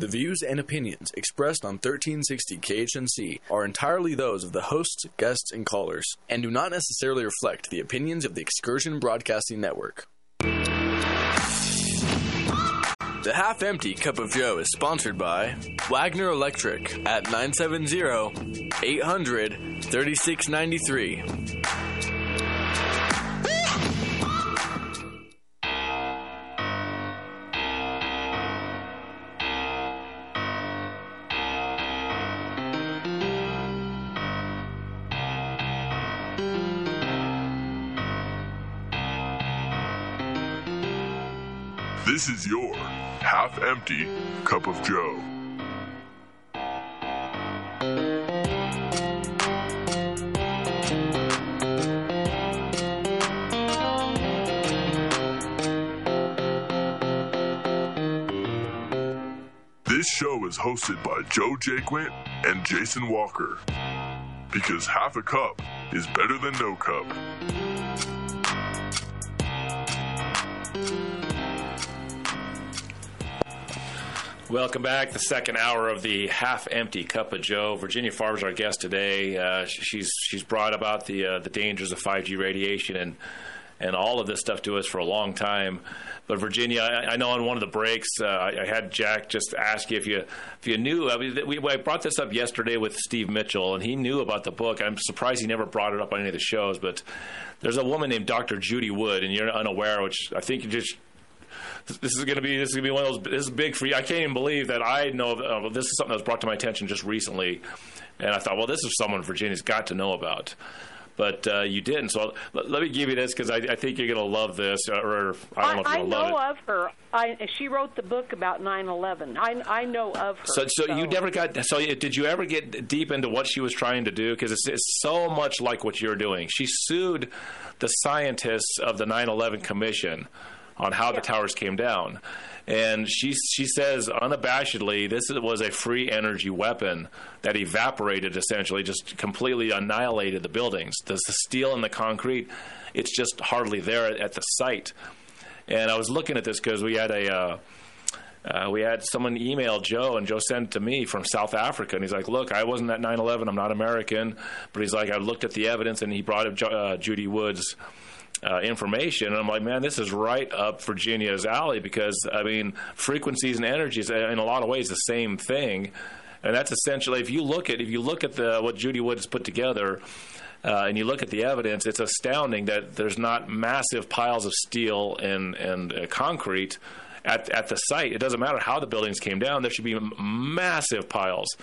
The views and opinions expressed on 1360 KHNC are entirely those of the hosts, guests, and callers, and do not necessarily reflect the opinions of the Excursion Broadcasting Network. The Half Empty Cup of Joe is sponsored by Wagner Electric at 970 800 3693. This is your half empty cup of Joe. This show is hosted by Joe Jaquint and Jason Walker. Because half a cup is better than no cup. Welcome back. The second hour of the half-empty cup of Joe. Virginia Farver is our guest today. Uh, she's she's brought about the uh, the dangers of 5G radiation and and all of this stuff to us for a long time. But Virginia, I, I know on one of the breaks, uh, I, I, had Jack just ask you if you if you knew. I, mean, we, I brought this up yesterday with Steve Mitchell, and he knew about the book. I'm surprised he never brought it up on any of the shows. But there's a woman named Dr. Judy Wood, and you're unaware, which I think you just this is going to be this is going to be one of those. This is big for you. I can't even believe that I know uh, this is something that was brought to my attention just recently, and I thought, well, this is someone Virginia's got to know about. But uh, you didn't, so let, let, me give you this because I, I, think you're going to love this. Uh, or I don't know if you're going to love it. I know of her. I, she wrote the book about 9/11. I, I know of her. So, so, so, you never got. So did you ever get deep into what she was trying to do? Because it's, it's so much like what you're doing. She sued the scientists of the 9/11 Commission on how yeah. the towers came down. And she she says unabashedly, this was a free energy weapon that evaporated essentially, just completely annihilated the buildings. The, the steel and the concrete, it's just hardly there at, at the site. And I was looking at this because we had a. Uh, uh, we had someone email Joe, and Joe sent it to me from South Africa, and he's like, "Look, I wasn't at 9/11. I'm not American, but he's like, I looked at the evidence, and he brought up uh, Judy Woods uh, information. And I'm like, man, this is right up Virginia's alley because, I mean, frequencies and energies, in a lot of ways, the same thing. And that's essentially, if you look at if you look at the what Judy Wood has put together, uh, and you look at the evidence, it's astounding that there's not massive piles of steel and and uh, concrete at at the site. It doesn't matter how the buildings came down; there should be massive piles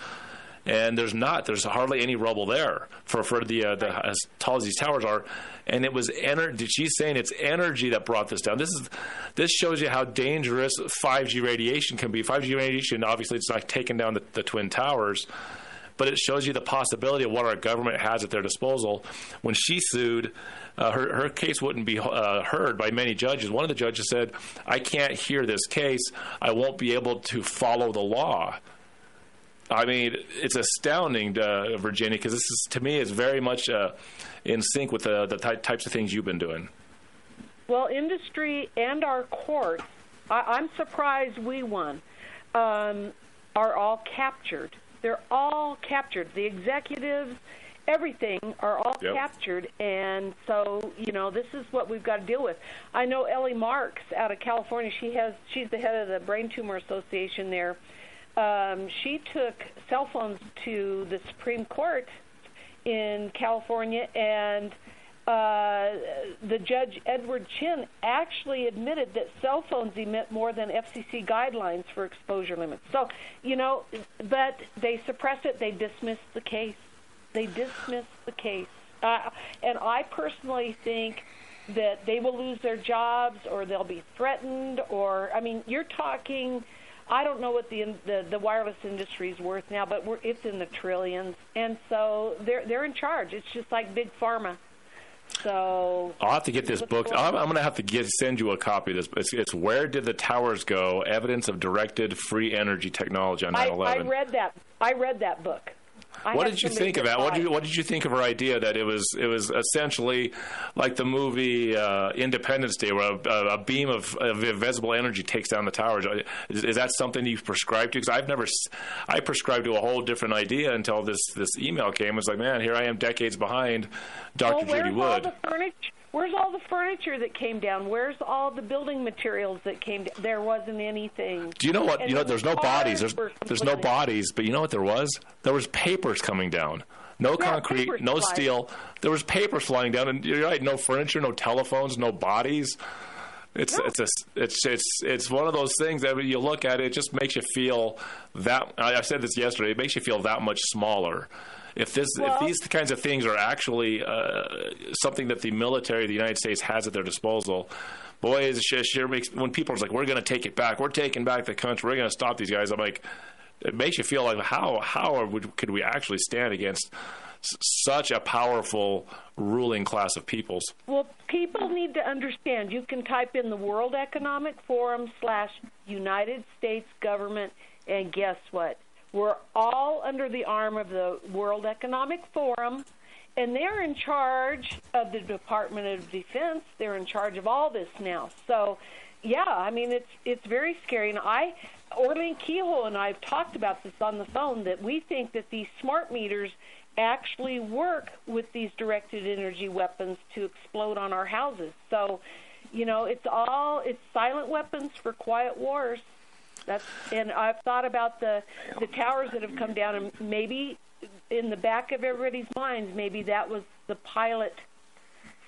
and there's not. There's hardly any rubble there for for the, uh, the as tall as these towers are, and it was energy. She's saying it's energy that brought this down. This is this shows you how dangerous 5G radiation can be. 5G radiation, obviously, it's not taking down the, the twin towers. But it shows you the possibility of what our government has at their disposal. When she sued, uh, her, her case wouldn't be uh, heard by many judges. One of the judges said, I can't hear this case. I won't be able to follow the law. I mean, it's astounding, uh, Virginia, because this is to me is very much uh, in sync with the, the ty- types of things you've been doing. Well, industry and our courts, I- am surprised we won, um, are all captured. They're all captured. The executives, everything are all yep. captured, and so you know this is what we've got to deal with. I know Ellie Marks out of California. She has she's the head of the Brain Tumor Association there um, she took cell phones to the Supreme Court in California, and uh, the judge Edward Chin actually admitted that cell phones emit more than FCC guidelines for exposure limits. So, you know, but they suppress it. They dismiss the case. They dismiss the case. Uh, and I personally think that they will lose their jobs or they'll be threatened. Or, I mean, you're talking. I don't know what the the, the wireless industry is worth now, but we're, it's in the trillions, and so they're they're in charge. It's just like big pharma. So I'll have to get this book. I'm, I'm going to have to get send you a copy of this. It's, it's Where Did the Towers Go? Evidence of Directed Free Energy Technology on 9/11. I, I read that. I read that book. I what did you think of that? What did you What did you think of her idea that it was it was essentially like the movie uh, Independence Day, where a, a beam of, of invisible energy takes down the towers? Is, is that something you prescribe to? Because I've never, I prescribed to a whole different idea until this this email came. It was like, man, here I am, decades behind Dr. Well, where's Judy Wood. Where's all the furniture that came down? Where's all the building materials that came down? There wasn't anything. Do you know what? And you know, there's no bodies. There's there's no bodies, but you know what there was? There was papers coming down. No Yeah, concrete, no flying. steel. There was papers flying down, and you're right. No furniture, no telephones, no bodies. It's it's a, it's it's it's one of those things that when you look at it, it just makes you feel that. I I said this yesterday. It makes you feel that much smaller. If this if these kinds of things are actually uh, something that the military of the United States has at their disposal. Boy, it sure, makes when people are like, "We're going to take it back. We're taking back the country. We're going to stop these guys." I'm like, it makes you feel like how how are, could we actually stand against s- such a powerful ruling class of peoples? Well, people need to understand. You can type in the World Economic Forum slash United States government, and guess what? We're all under the arm of the World Economic Forum, and they're in charge of the Department of Defense. They're in charge of all this now. So, yeah, I mean it's it's very scary. And I, Orlean Kehoe and I have talked about this on the phone that we think that these smart meters actually work with these directed energy weapons to explode on our houses. So, you know, it's all it's silent weapons for quiet wars. That's and I've thought about the the towers that have come down and maybe in the back of everybody's minds maybe that was the pilot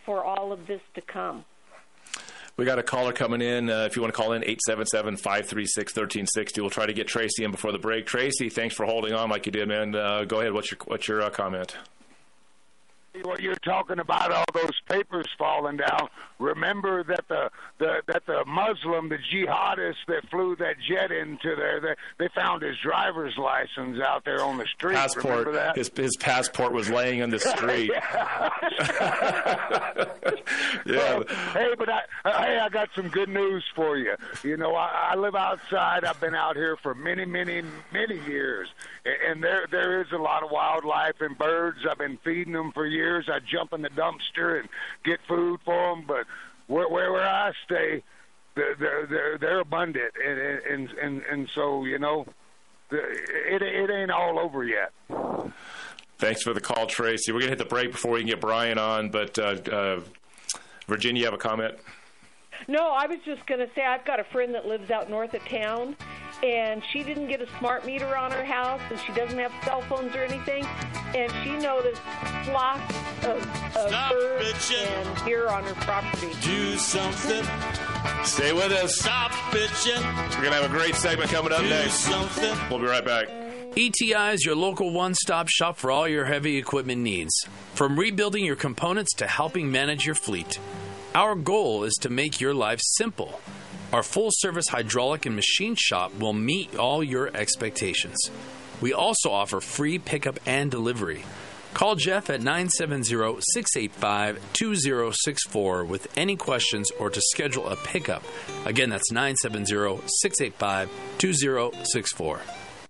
for all of this to come. We got a caller coming in. Uh, if you want to call in, 877 536 1360. We'll try to get Tracy in before the break. Tracy, thanks for holding on like you did, man. Uh, go ahead. What's your, what's your uh, comment? What you're talking about all those papers falling down remember that the, the that the muslim the jihadist that flew that jet into there they, they found his driver's license out there on the street Passport. that His, his passport was laying on the [LAUGHS] street. yeah. [LAUGHS] hey, but I, uh, hey, I got some good news for you. You know, I, I live outside. I've been out here for many, many, many years, and there there is a lot of wildlife and birds. I've been feeding them for years. I jump in the dumpster and get food for them, but where where, where I stay, they're they're they're, abundant, and and and and so you know, it it ain't all over yet. Thanks for the call, Tracy. We're to hit the break before we can get Brian on, but uh, uh, Virginia, you have a comment? No, I was just going to say I've got a friend that lives out north of town, and she didn't get a smart meter on her house, and she doesn't have cell phones or anything, and she noticed flocks of, of birds and deer on her property. Do something. Stay with us. Stop bitching. We're going to have a great segment coming up Do next. something. We'll be right back. ETI is your local one stop shop for all your heavy equipment needs. From rebuilding your components to helping manage your fleet, our goal is to make your life simple. Our full service hydraulic and machine shop will meet all your expectations. We also offer free pickup and delivery. Call Jeff at 970 685 2064 with any questions or to schedule a pickup. Again, that's 970 685 2064.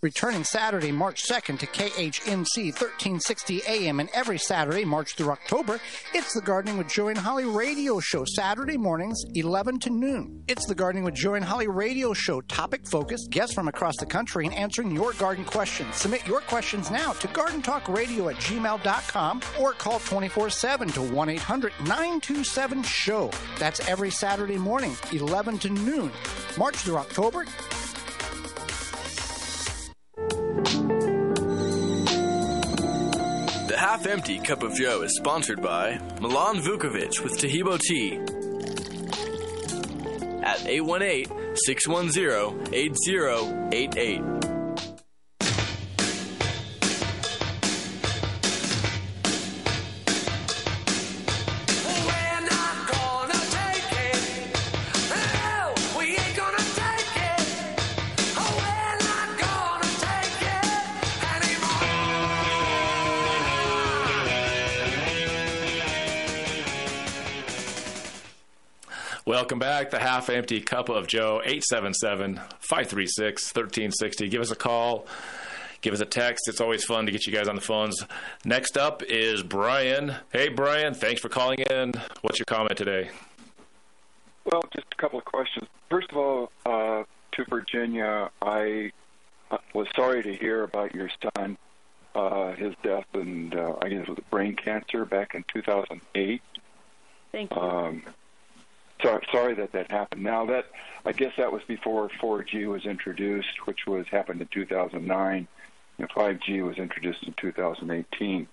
Returning Saturday, March 2nd to KHNC 1360 AM and every Saturday, March through October, it's the Gardening with Joe and Holly radio show, Saturday mornings, 11 to noon. It's the Gardening with Joe and Holly radio show, topic focused, guests from across the country, and answering your garden questions. Submit your questions now to gardentalkradio at gmail.com or call 24 7 to 1 800 927 SHOW. That's every Saturday morning, 11 to noon. March through October, The Half Empty Cup of Joe is sponsored by Milan Vukovic with Taheebo Tea at 818 610 8088. Welcome back. The half empty cup of Joe, 877 536 1360. Give us a call. Give us a text. It's always fun to get you guys on the phones. Next up is Brian. Hey, Brian. Thanks for calling in. What's your comment today? Well, just a couple of questions. First of all, uh, to Virginia, I uh, was sorry to hear about your son, uh, his death, and uh, I guess it was brain cancer back in 2008. Thank you. Um, sorry, sorry that that happened. Now that I guess that was before 4G was introduced, which was happened in 2009. And 5G was introduced in 2018.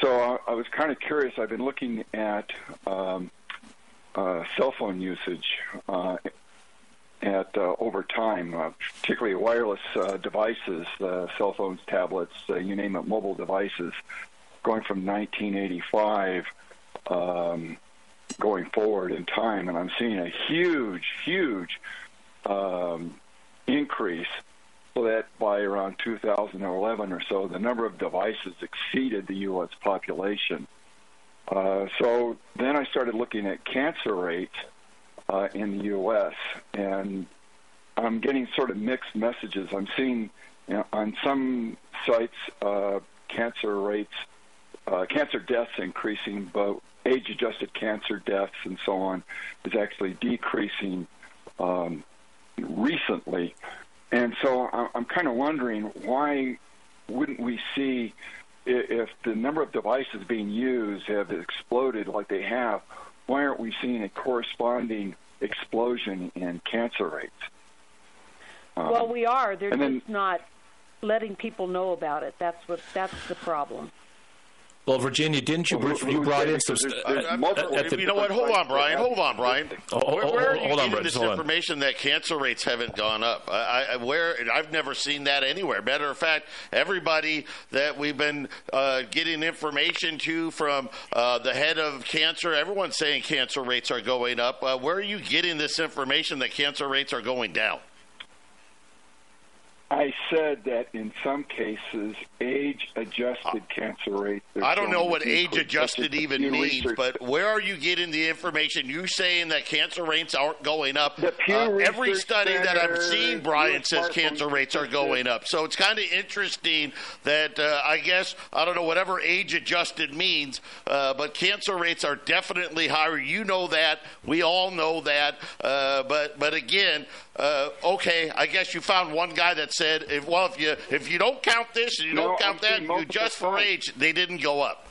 So I, I was kind of curious. I've been looking at um, uh, cell phone usage uh, at uh, over time, uh, particularly wireless uh, devices, uh, cell phones, tablets, uh, you name it, mobile devices, going from 1985 um, going forward in time, and I'm seeing a huge, huge um, increase. So that by around 2011 or so, the number of devices exceeded the U.S. population. Uh, so then I started looking at cancer rates uh, in the U.S. and I'm getting sort of mixed messages. I'm seeing you know, on some sites uh, cancer rates, uh, cancer deaths increasing, but age-adjusted cancer deaths and so on is actually decreasing um, recently. And so I'm kind of wondering why wouldn't we see if the number of devices being used have exploded like they have, why aren't we seeing a corresponding explosion in cancer rates? Um, well, we are. They're and then- just not letting people know about it. That's what. That's the problem. Well, Virginia, didn't you Well, you brought in some? there's- there's at- multiple- at the- you know what? Hold on, Brian. Hold on, Brian. Oh, where, oh, where are oh, you hold on, getting this hold on. information that cancer rates haven't gone up? I, I, where I've never seen that anywhere. Matter of fact, everybody that we've been uh, getting information to from uh, the head of cancer, everyone's saying cancer rates are going up. Uh, where are you getting this information that cancer rates are going down? I said that in some cases, age-adjusted cancer rates. I don't know what age adjusted even means, research. but where are you getting the information? You saying that cancer rates aren't going up? Uh, every study that I've Center, seen, Brian says cancer rates are going up. So it's kind of interesting that uh, I guess I don't know whatever age adjusted means, uh, but cancer rates are definitely higher. You know that. We all know that. Uh, but but again, uh, okay, I guess you found one guy that said, if, well, if you if you don't count this and you No, don't count that, you just for age, they didn't go up.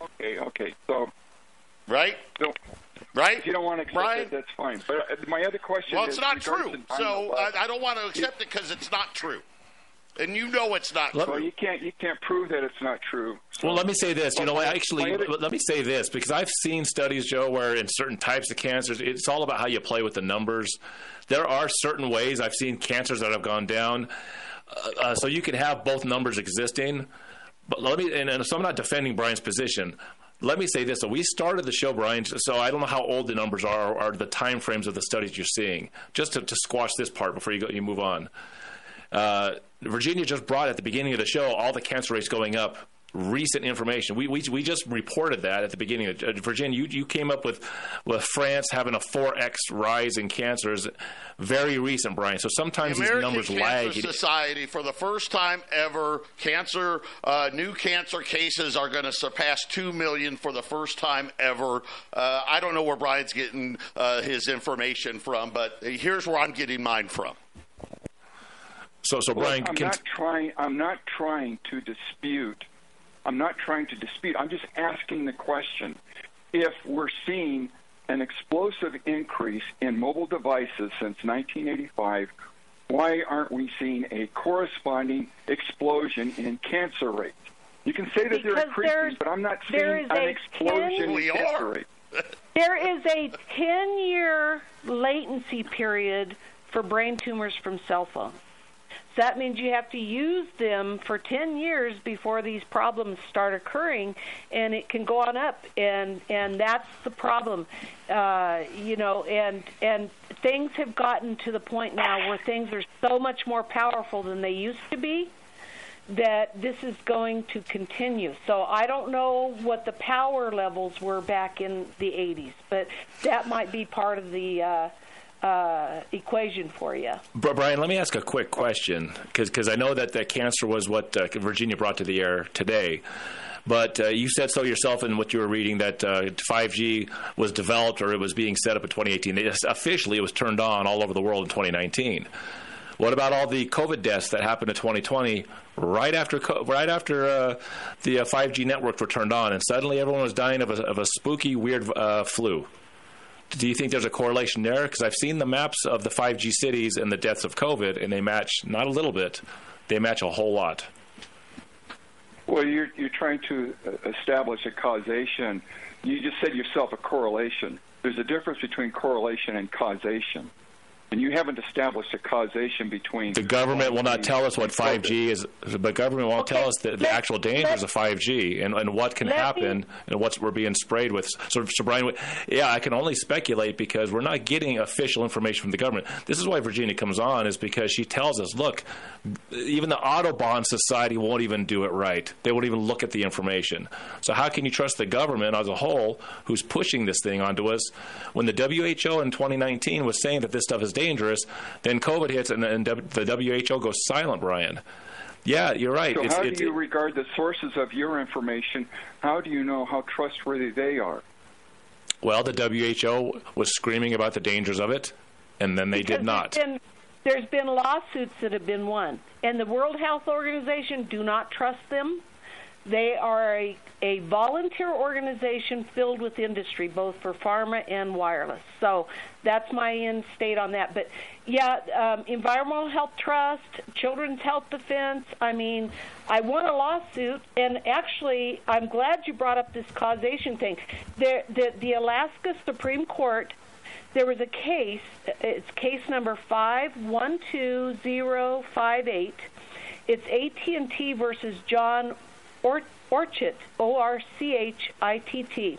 Okay, okay. So, right, so, right. If you don't want to accept Brian? it, that's fine. But uh, my other question Well, it's not true. So I. I don't want to accept it because it's not true. And you know it's not well, true. you can't you can't prove that it's not true. Well, let me say this. You know, Well, actually, let me say this because I've seen studies, Joe, where in certain types of cancers, it's all about how you play with the numbers. There are certain ways I've seen cancers that have gone down. Uh, uh, so you can have both numbers existing. But let me, and, and so I'm not defending Brian's position. Let me say this: so we started the show, Brian. So I don't know how old the numbers are, or the time frames of the studies you're seeing. Just to, to squash this part before you go, you move on. Uh, Virginia just brought at the beginning of the show all the cancer rates going up. Recent information. We, we, we just reported that at the beginning. Of, uh, Virginia, you, you came up with with France having a 4x rise in cancers. Very recent, Brian. So sometimes the these numbers Cancer lag. Society, for the first time ever, cancer uh, new cancer cases are going to surpass two million for the first time ever. Uh, I don't know where Brian's getting uh, his information from, but here's where I'm getting mine from. So, so Well, Brian, I'm can, not trying. I'm not trying to dispute. I'm not trying to dispute. I'm just asking the question: If we're seeing an explosive increase in mobile devices since 1985, why aren't we seeing a corresponding explosion in cancer rates? You can say that they're Because increasing, but I'm not seeing an explosion 10 in cancer rates. [LAUGHS] There is a 10 year latency period for brain tumors from cell phones. That means you have to use them for 10 years before these problems start occurring, and it can go on up, and and that's the problem, uh, you know. And and things have gotten to the point now where things are so much more powerful than they used to be that this is going to continue. So I don't know what the power levels were back in the 80s, but that might be part of the uh, uh, equation for you. Bri- Brian, let me ask a quick question because I know that, that cancer was what uh, Virginia brought to the air today. But uh, you said so yourself in what you were reading that uh, 5G was developed or it was being set up in 2018. It, officially, it was turned on all over the world in 2019. What about all the COVID deaths that happened in 2020, right after right after uh, the uh, 5G networks were turned on, and suddenly everyone was dying of a, of a spooky, weird uh, flu? Do you think there's a correlation there? Because I've seen the maps of the 5G cities and the deaths of COVID, and they match not a little bit, they match a whole lot. Well, you're you're trying to uh, establish a causation. You just said yourself a correlation. There's a difference between correlation and causation, and you haven't established a causation between. The government will not tell us what 5G is. The government won't tell us the, the let- actual dangers of 5G and, and what can let me- happen and what we're being sprayed with. So, so, Brian, yeah, I can only speculate because we're not getting official information from the government. This is why Virginia comes on, is because she tells us, look, even the Audubon Society won't even do it right. They won't even look at the information. So, how can you trust the government as a whole who's pushing this thing onto us when the WHO in 2019 was saying that this stuff is dangerous? Then COVID hits and, and the WHO goes silent, Brian. Yeah, you're right. So It's- how it's- do you regard the sources of your information? How do you know how trustworthy they are? well, the WHO was screaming about the dangers of it, and then they did not. There's been, there's been lawsuits that have been won, and the World Health Organization do not trust them. They are a, a volunteer organization filled with industry, both for pharma and wireless. So that's my end state on that. But yeah, um, Environmental Health Trust, Children's Health Defense. I mean, I won a lawsuit, and actually, I'm glad you brought up this causation thing. The, the Alaska Supreme Court there was a case. It's case number five one two zero five eight. It's AT and T versus John or- Orchit, O R C H I T T,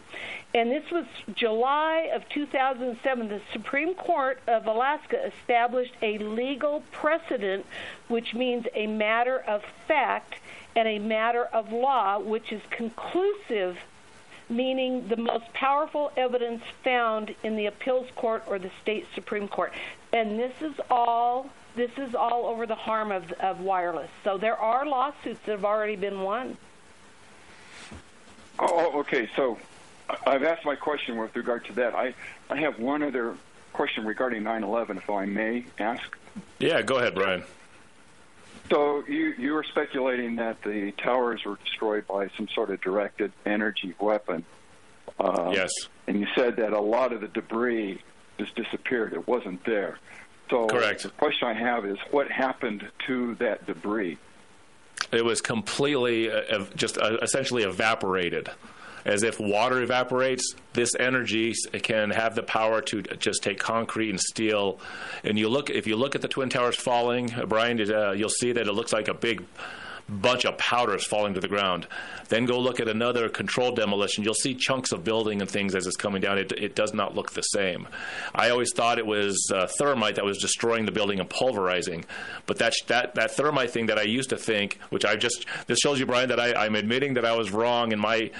and this was July of 2007. The Supreme Court of Alaska established a legal precedent, which means a matter of fact and a matter of law, which is conclusive meaning the most powerful evidence found in the appeals court or the state supreme court. And this is all this is all over the harm of, of wireless. So there are lawsuits that have already been won. Oh, okay. So I've asked my question with regard to that. I, I have one other question regarding 9/11, if I may ask. Yeah, go ahead, Brian. So you you were speculating that the towers were destroyed by some sort of directed energy weapon. Uh, yes. And you said that a lot of the debris just disappeared. It wasn't there. So Correct. the question I have is, what happened to that debris? It was completely, uh, just uh, essentially evaporated. As if water evaporates, this energy can have the power to just take concrete and steel. And you look, if you look at the twin towers falling, uh, Brian, uh, you'll see that it looks like a big bunch of powders falling to the ground. Then go look at another controlled demolition. You'll see chunks of building and things as it's coming down. It, it does not look the same. I always thought it was uh, thermite that was destroying the building and pulverizing, but that that that thermite thing that I used to think, which I just this shows you, Brian, that I, I'm admitting that I was wrong in my.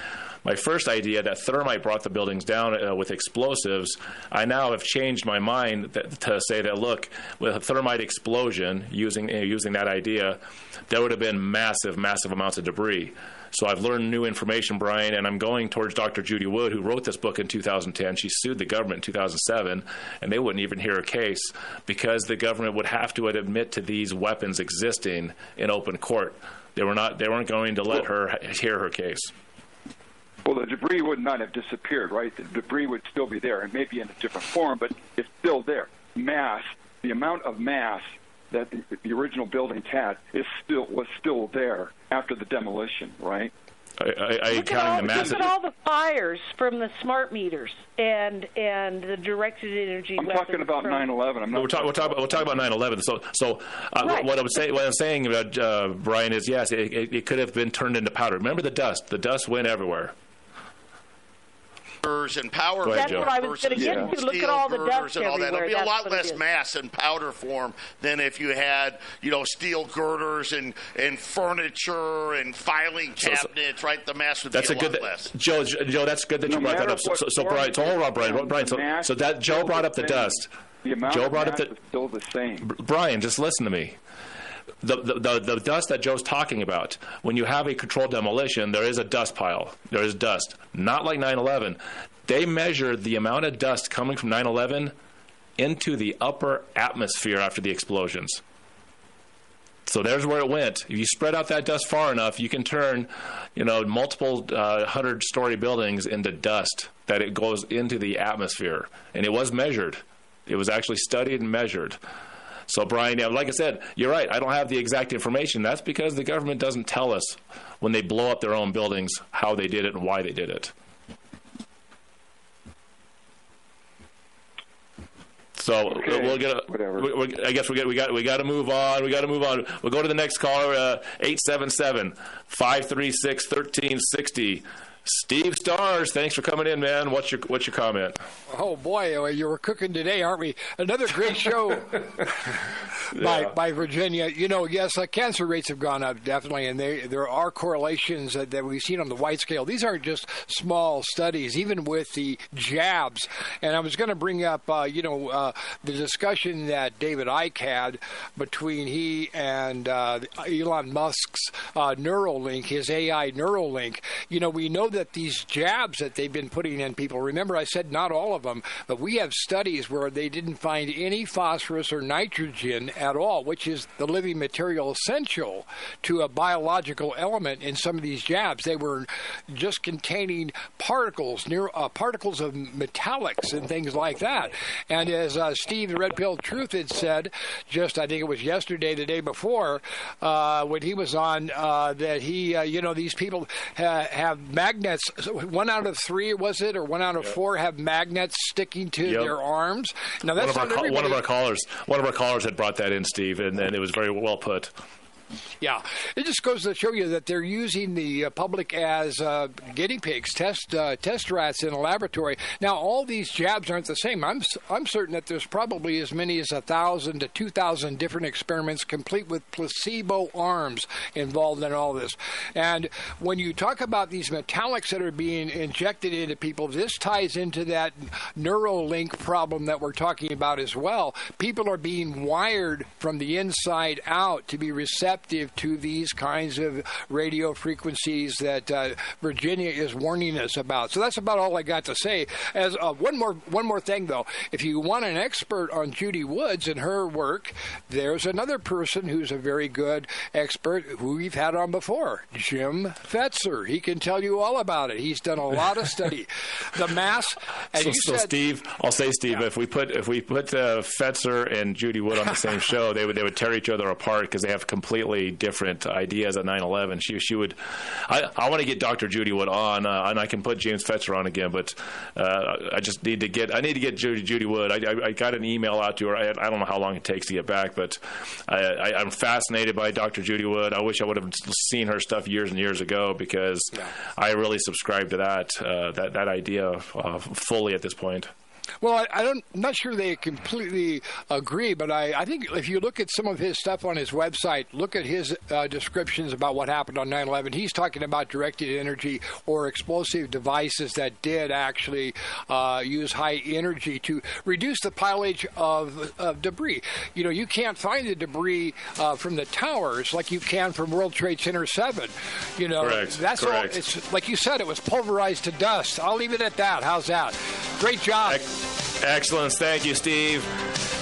My first idea that thermite brought the buildings down uh, with explosives, I now have changed my mind that, to say that look, with a thermite explosion, using uh, using that idea, there would have been massive, massive amounts of debris. So I've learned new information, Brian, and I'm going towards Dr. Judy Wood, who wrote this book in 2010. She sued the government in 2007, and they wouldn't even hear her case because the government would have to admit to these weapons existing in open court. They were not. They weren't going to let her hear her case. Well, the debris would not have disappeared, right? The debris would still be there, and maybe in a different form, but it's still there. Mass, the amount of mass that the, the original buildings had, is still was still there after the demolition, right? I, I, I Look at, all, look at all the fires from the smart meters and and the directed energy. I'm talking about from- 9/11. I'm not. we're, talk, we're, talking about, we're talking about 9/11. So, so uh, Right. what I'm saying, what I'm saying about uh, Brian is, yes, it, it, it could have been turned into powder. Remember the dust? The dust went everywhere. Girders and power Go girders That's what I was gonna get versus to. Look at all the girders dust and all that. It'll everywhere. be a lot less mass in powder form than if you had, you know, steel girders and, and furniture and filing So- so- cabinets, right? The mass would That's be a a, good. lot less. Joe, Joe, that's good that No you brought that up. So, so, so Brian, so it hold on, Brian. Brian, so, so that Joe brought up the dust. The amount Joe of brought up the is still the same. Brian, just listen to me. The, the, the, dust that Joe's talking about, when you have a controlled demolition, there is a dust pile. There is dust. Not like 9 11. They measured the amount of dust coming from 9 11 into the upper atmosphere after the explosions. So there's where it went. If you spread out that dust far enough, you can turn, you know, multiple uh, hundred-story buildings into dust that it goes into the atmosphere, and it was measured. It was actually studied and measured. So, Brian, yeah, like I said, you're right. I don't have the exact information. That's because the government doesn't tell us when they blow up their own buildings how they did it and why they did it. So Okay, we'll get. A, we, we, I guess we got we got we got to move on. We got to move on. We'll go to the next caller. uh, Eight seven seven five three six thirteen sixty. Steve Stars, thanks for coming in, man. What's your what's your comment? Oh boy, oh, you were cooking today, aren't we? Another great show [LAUGHS] by Yeah. by Virginia. You know, yes, uh, cancer rates have gone up definitely, and they, there are correlations that, that we've seen on the wide scale. These aren't just small studies, even with the jabs. And I was going to bring up, uh, you know, uh, the discussion that David Icke had between he and uh, Elon Musk's uh, Neuralink, his AI Neuralink. You know, we know that these jabs that they've been putting in people. Remember, I said not all of them, but we have studies where they didn't find any phosphorus or nitrogen at all, which is the living material essential to a biological element in some of these jabs. They were just containing particles, near uh, particles of metallics and things like that. And as uh, Steve, the Red Pill Truth, had said, just I think it was yesterday, the day before, uh, when he was on, uh, that he, uh, you know, these people ha- have magnets. One out of three was it, or one out of four have magnets sticking to Yep. their arms. Now one that's of our ca- one of our callers one of our callers had brought that in, Steve, and, and it was very well put. Yeah, it just goes to show you that they're using the uh, public as uh, guinea pigs, test uh, test rats in a laboratory. Now, all these jabs aren't the same. I'm I'm certain that there's probably as many as a thousand to two thousand different experiments, complete with placebo arms involved in all this. And when you talk about these metallics that are being injected into people, this ties into that Neuralink problem that we're talking about as well. People are being wired from the inside out to be receptive receptive to these kinds of radio frequencies that uh, Virginia is warning us about. So that's about all I got to say. As uh, one more one more thing though, if you want an expert on Judy Woods and her work, there's another person who's a very good expert who we've had on before, Jim Fetzer. He can tell you all about it. He's done a lot of study. [LAUGHS] the mass, So, you so said, Steve, I'll say Steve, if we put if we put uh, Fetzer and Judy Wood on the same show, they would they would tear each other apart because they have completely different ideas at 9/11. She she would, I I want to get Dr. Judy Wood on, uh, and I can put James Fetzer on again, but uh, I just need to get I need to get Judy Judy Wood. I, I, I got an email out to her. I, I don't know how long it takes to get back, but I, I, I'm fascinated by Dr. Judy Wood. I wish I would have seen her stuff years and years ago because I really subscribe to that uh, that that idea uh, fully at this point. Well, I, I don't, I'm not sure they completely agree, but I, I think if you look at some of his stuff on his website, look at his uh, descriptions about what happened on 9 11. He's talking about directed energy or explosive devices that did actually uh, use high energy to reduce the pileage of, of debris. You know, you can't find the debris uh, from the towers like you can from World Trade Center 7. You know, Correct, that's correct. all. It's like you said, it was pulverized to dust. I'll leave it at that. How's that? Great job. Excellent. Excellent, thank you, Steve.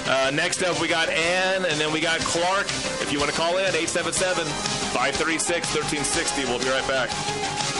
Uh, next up, we got Ann, and then we got Clark. If you want to call in, 877 536 1360. We'll be right back.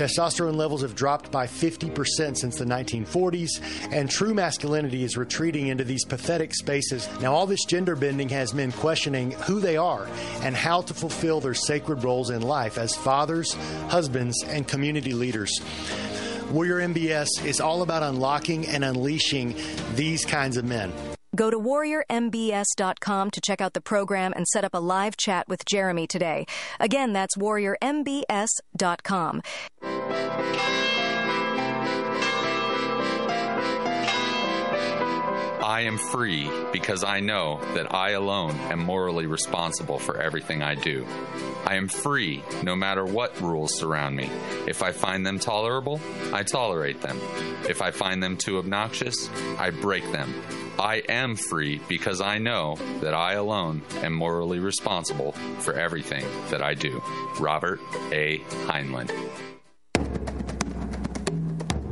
Testosterone levels have dropped by 50% since the 1940s, and true masculinity is retreating into these pathetic spaces. Now, all this gender bending has men questioning who they are and how to fulfill their sacred roles in life as fathers, husbands, and community leaders. Warrior MBS is all about unlocking and unleashing these kinds of men. Go to warriormbs.com to check out the program and set up a live chat with Jeremy today. Again, that's warriormbs.com. I am free because I know that I alone am morally responsible for everything I do. I am free no matter what rules surround me. If I find them tolerable, I tolerate them. If I find them too obnoxious, I break them. I am free because I know that I alone am morally responsible for everything that I do. Robert A. Heinlein.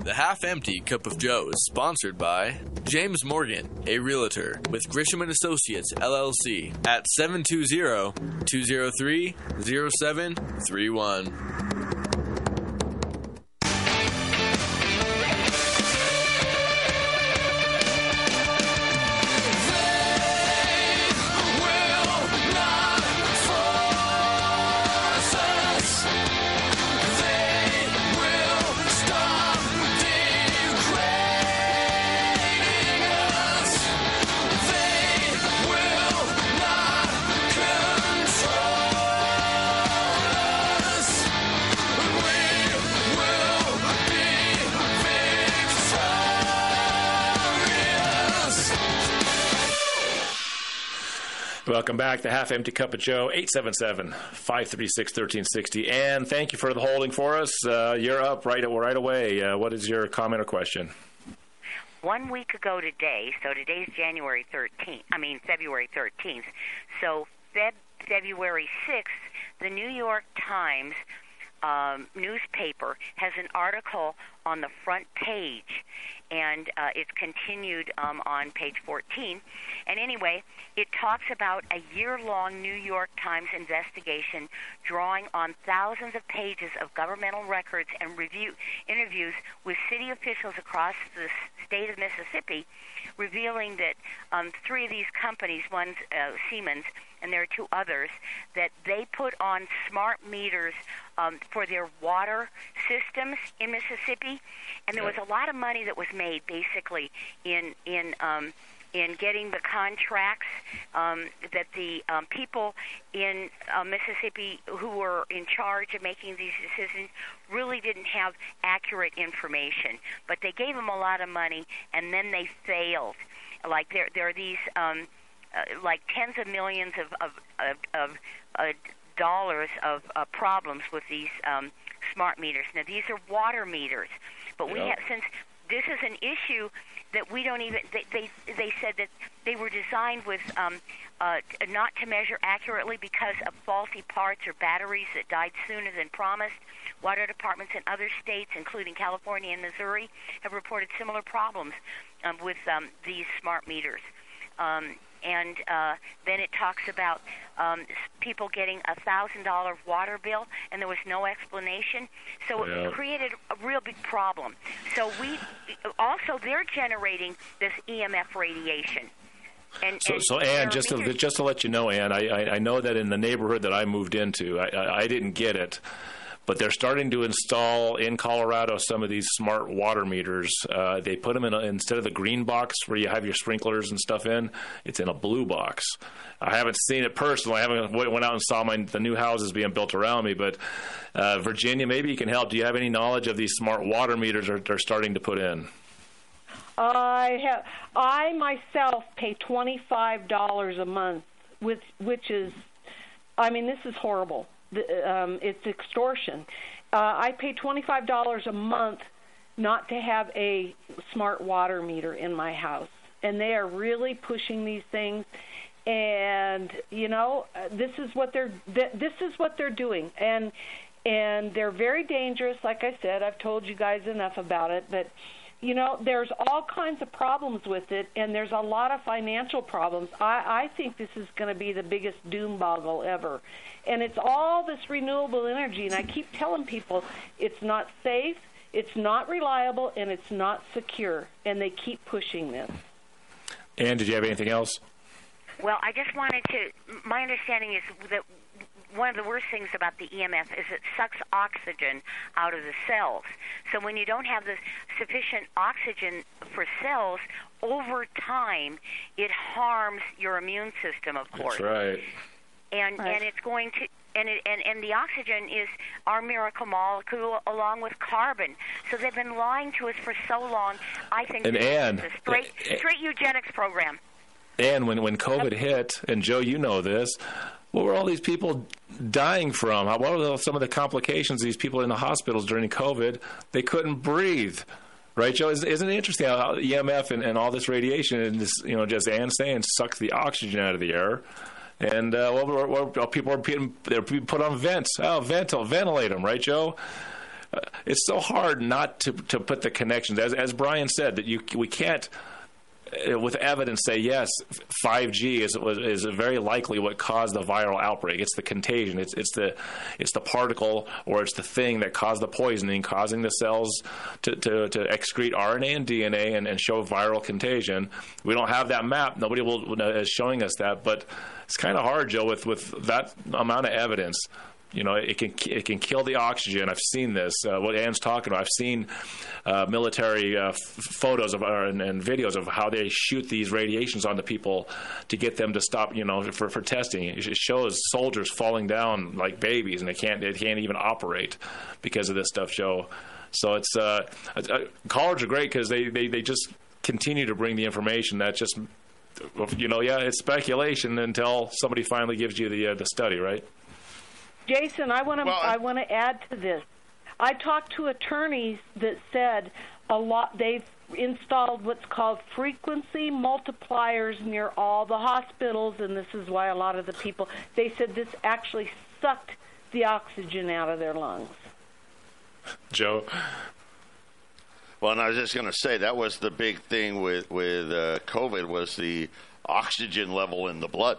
The Half Empty Cup of Joe is sponsored by James Morgan, a realtor with Grisham and Associates LLC at 720-203-0731. Welcome back to Half Empty Cup of Joe, 877 536 1360. And thank you for the holding for us. Uh, you're up right, right away. Uh, what is your comment or question? One week ago today, so today's January 13th, I mean February 13th. So Feb- February 6th, the New York Times um, newspaper has an article on the front page, and uh, it's continued um, on page 14. And anyway, it talks about a year long New York Times investigation drawing on thousands of pages of governmental records and review interviews with city officials across the state of Mississippi, revealing that um, three of these companies, one's uh, Siemens, and there are two others, that they put on smart meters um, for their water systems in Mississippi, and there was a lot of money that was made basically in in um, in getting the contracts um, that the um, people in uh, Mississippi who were in charge of making these decisions really didn't have accurate information, but they gave them a lot of money and then they failed. Like there, there are these um, uh, like tens of millions of of of, of uh, dollars of uh, problems with these um, smart meters. Now these are water meters, but we have since this is an issue that we don't even they they, they said that they were designed with um, uh, not to measure accurately because of faulty parts or batteries that died sooner than promised. Water departments in other states, including California and Missouri, have reported similar problems um, with um, these smart meters. Um, and uh, then it talks about um, people getting a thousand dollar water bill, and there was no explanation. So Yeah. it created a real big problem. So we also they're generating this EMF radiation. And, So, and so there Ann, are just to, just to let you know, Ann, I, I, I know that in the neighborhood that I moved into, I, I, I didn't get it, but they're starting to install in Colorado some of these smart water meters. Uh, they put them in a, instead of the green box where you have your sprinklers and stuff in, it's in a blue box. I haven't seen it personally. I haven't went out and saw my the new houses being built around me, but uh, Virginia, maybe you can help. Do you have any knowledge of these smart water meters are, they're starting to put in? I have. I myself pay twenty five dollars a month, with which is, I mean, this is horrible. Um, it's extortion. Uh, I pay twenty five dollars a month not to have a smart water meter in my house, and they are really pushing these things. And you know, uh, this is what they're th- this is what they're doing, and and they're very dangerous. Like I said, I've told you guys enough about it, but you know, there's all kinds of problems with it, and there's a lot of financial problems. I, I think this is going to be the biggest doom boggle ever. And it's all this renewable energy, and I keep telling people it's not safe, it's not reliable, and it's not secure, and they keep pushing this. Ann, did you have anything else? Well, I just wanted to. My understanding is that one of the worst things about the EMF is it sucks oxygen out of the cells. So when you don't have the sufficient oxygen for cells, over time, it harms your immune system. Of course, That's right. and Right. and it's going to. And, it, and and the oxygen is our miracle molecule along with carbon. So they've been lying to us for so long. I think And this Ann, a straight eh, eh, straight eugenics program. And when, when COVID hit, and Joe, you know this, what were all these people dying from? What were some of the complications? These people in the hospitals during COVID, they couldn't breathe. Right, Joe? Isn't, it interesting how EMF and, and all this radiation and this, you know, just Ann saying, sucks the oxygen out of the air? And uh, well, well, well, people are being, they're being put on vents. Oh, ventil, ventilate them, right, Joe? Uh, it's so hard not to to put the connections. As as Brian said, that you we can't Uh, with evidence say yes, 5G is is very likely what caused the viral outbreak. It's the contagion. It's it's the it's the particle or it's the thing that caused the poisoning, causing the cells to to, to excrete RNA and DNA and, and show viral contagion. We don't have that map. Nobody will uh, is showing us that, but it's kind of hard, Joe, with with that amount of evidence. You know, it can it can kill the oxygen. I've seen this. Uh, what Ann's talking about. I've seen uh, military uh, f- photos of and, and videos of how they shoot these radiations onto people to get them to stop. You know, for for testing. It it shows soldiers falling down like babies, and they can't they can't even operate because of this stuff, Joe. So it's uh, uh, college are great because they, they they just continue to bring the information that just you know, yeah, it's speculation until somebody finally gives you the uh, the study, right? Jason, I want to Well, I- I want to add to this. I talked to attorneys that said a lot they've installed what's called frequency multipliers near all the hospitals and this is why a lot of the people they said this actually sucked the oxygen out of their lungs. Joe. Well, and I was just going to say that was the big thing with with uh, COVID was the oxygen level in the blood,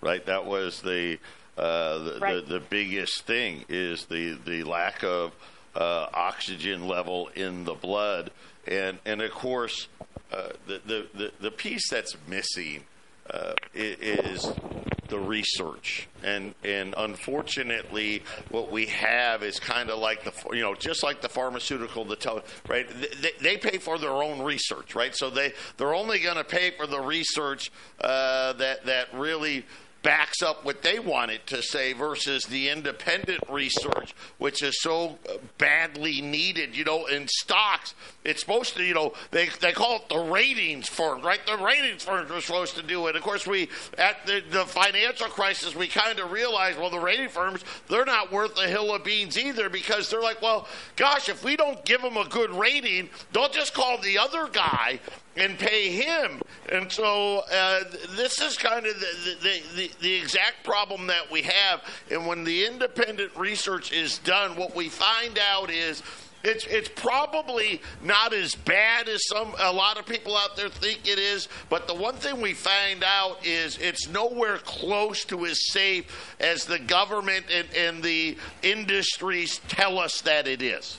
right? That was the uh, the, Right. the the biggest thing is the the lack of uh, oxygen level in the blood, and and of course uh, the, the the the piece that's missing uh, is the research. And and unfortunately what we have is kind of like the you know just like the pharmaceutical the tel- right? They, they pay for their own research right? So they they're only going to pay for the research uh, that that really backs up what they want it to say versus the independent research, which is so badly needed. You know, in stocks, it's supposed to, you know, they, they call it the ratings firm, right? The ratings firms are supposed to do it. Of course, we, at the, the financial crisis, we kind of realized, well, the rating firms, they're not worth a hill of beans either because they're like, well, gosh, if we don't give them a good rating, they'll just call the other guy and pay him. And so uh, this is kind of the, the, the, the exact problem that we have. And when the independent research is done, what we find out is. It's it's probably not as bad as some a lot of people out there think it is, but the one thing we find out is it's nowhere close to as safe as the government and, and the industries tell us that it is.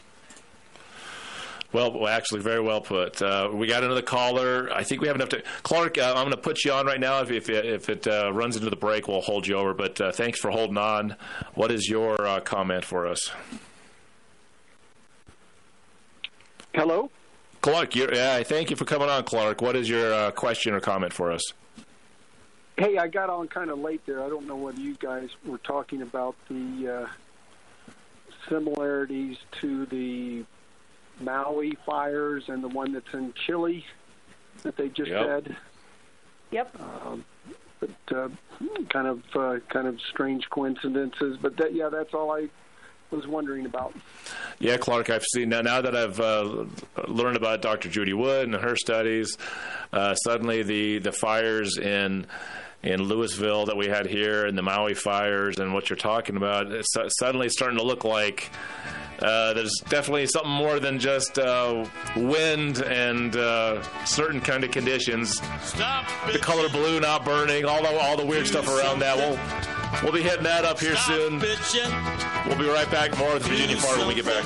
Well, actually, very well put. Uh, we got another caller. I think we have enough to. Clark, uh, I'm going to put you on right now. If if, if it uh, runs into the break, we'll hold you over. But uh, thanks for holding on. What is your uh, comment for us? Hello. Clark, you're, yeah, thank you for coming on, Clark. What is your uh, question or comment for us? Hey, I got on kind of late there. I don't know whether you guys were talking about the uh, similarities to the Maui fires and the one that's in Chile that they just Yep. had. Yep. Um, but uh, kind of uh, kind of strange coincidences. But that, yeah, that's all I was wondering about. Yeah, Clark, I've seen now. Now that I've uh, learned about Dr. Judy Wood and her studies, uh, suddenly the the fires in in Louisville that we had here, and the Maui fires, and what you're talking about, it's su- suddenly starting to look like. Uh, there's definitely something more than just uh, wind and uh, certain kind of conditions. The color blue not burning, all the all the weird stuff around that. We'll we'll be hitting that up here soon. We'll be right back. More with Virginia Farver when we get back.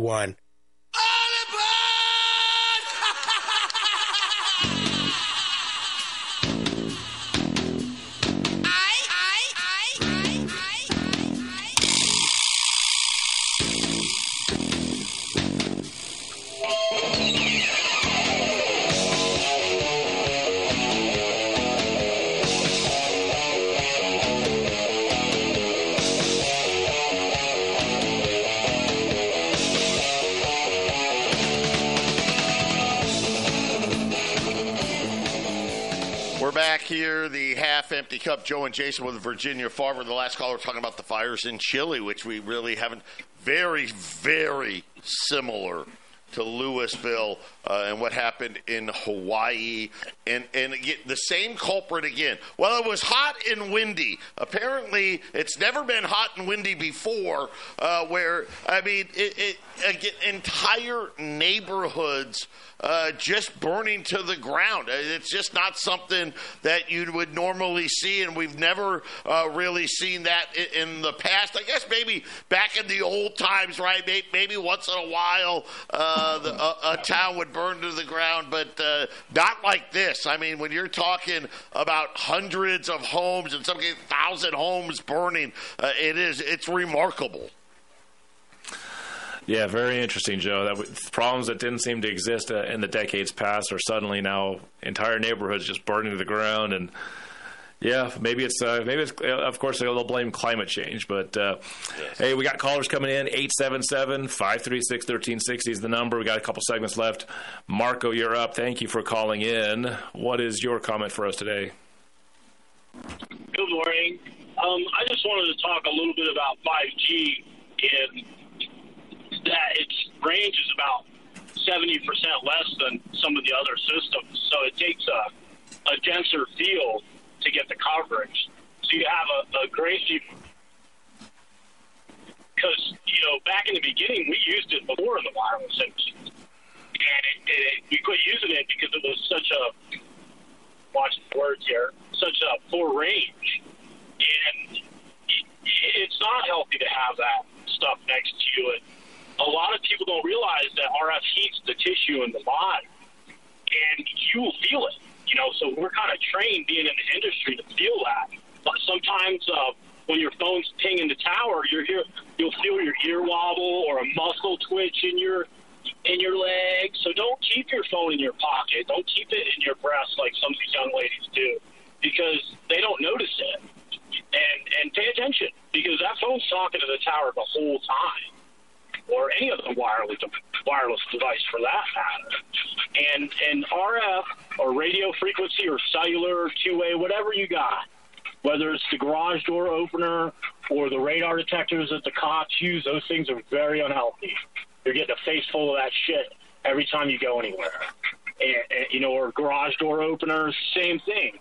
1. Empty cup. Joe and Jason with Virginia Farver. The last caller talking about the fires in Chile, which we really haven't. Very, very similar to Louisville uh, and what happened in Hawaii. And, and again, the same culprit again. Well, it was hot and windy. Apparently, it's never been hot and windy before, uh, where, I mean, it, it, again, entire neighborhoods uh, just burning to the ground. Uh, It's just not something that you would normally see, and we've never uh, really seen that i- in the past. I guess maybe back in the old times, right? May- Maybe once in a while uh, the, a, a town would burn to the ground, but uh, not like this. I mean, when you're talking about hundreds of homes, in some thousand homes burning, uh, it is it's remarkable. Yeah, very interesting, Joe. That problems that didn't seem to exist uh, in the decades past are suddenly now entire neighborhoods just burning to the ground. And yeah, maybe it's uh, maybe it's uh, of course they'll blame climate change. But uh, hey, we got callers coming in 877-536-1360 is the number. We got a couple segments left. Marco, you're up. Thank you for calling in. What is your comment for us today? Good morning. Um, I just wanted to talk a little bit about 5G and that its range is about 70% less than some of the other systems. So it takes a, a denser field to get the coverage. So you have a, a great because you know back in the beginning we used it before in the wireless industry, and it, it, we quit using it because it was such a watch the words here, such a poor range, and it, it's not healthy to have that stuff next to you. And a lot of people don't realize that RF heats the tissue in the body, and you will feel it. You know, so we're kind of trained being in the industry to feel that. But sometimes uh, when your phone's pinging the tower, you're here, you'll feel your ear wobble or a muscle twitch in your in your leg. So don't keep your phone in your pocket. Don't keep it in your breast like some of these young ladies do, because they don't notice it. And and pay attention because that phone's talking to the tower the whole time, or any other wireless wireless device for that matter. And and RF or radio frequency or cellular two way, whatever you got, whether it's the garage door opener or the radar detectors that the cops use, those things are very unhealthy. You're getting a face full of that shit every time you go anywhere. And, and, you know, or garage door openers, same thing.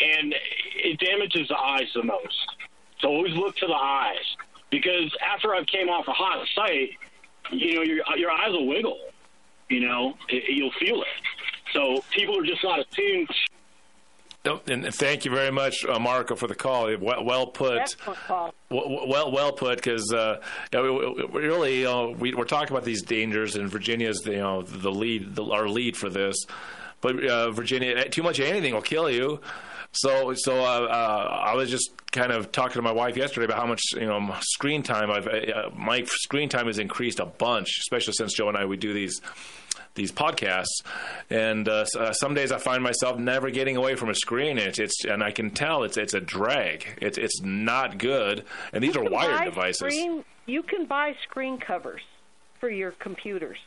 And it damages the eyes the most. So always look to the eyes because after I came off a hot site, you know, your your eyes will wiggle. You know, it, you'll feel it. So people are just not attuned. Nope, And thank you very much, uh, Marco, for the call. Well, well put. Excellent call. Well, well, well put. Because uh, you know, we, we really, you know, we, we're talking about these dangers, and Virginia's the, you know the lead, the, our lead for this. But uh, Virginia, too much of anything will kill you. So, so uh, uh, I was just kind of talking to my wife yesterday about how much you know screen time. I've uh, my screen time has increased a bunch, especially since Joe and I we do these these podcasts. And uh, uh, some days I find myself never getting away from a screen, and it's, it's and I can tell it's it's a drag. It's it's not good. And these are wired devices. Screen, you can buy screen covers for your computers.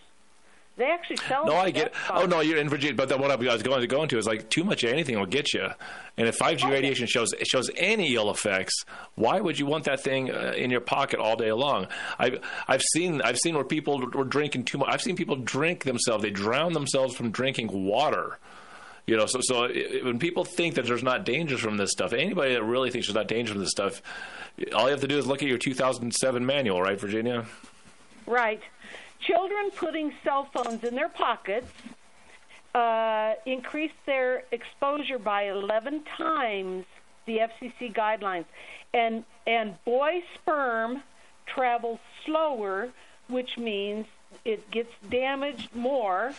They actually sell. No, I get. Oh no, you're in Virginia. But what I was going to go into is like too much of anything will get you. And if 5G radiation shows shows any ill effects, why would you want that thing uh, in your pocket all day long? I've I've seen I've seen where people were drinking too much. I've seen people drink themselves. They drown themselves from drinking water. You know, so so it, when people think that there's not dangers from this stuff, anybody that really thinks there's not danger from this stuff, all you have to do is look at your 2007 manual, right, Virginia? Right. Children putting cell phones in their pockets uh, increase their exposure by 11 times the FCC guidelines, and and boy sperm travels slower, which means it gets damaged more,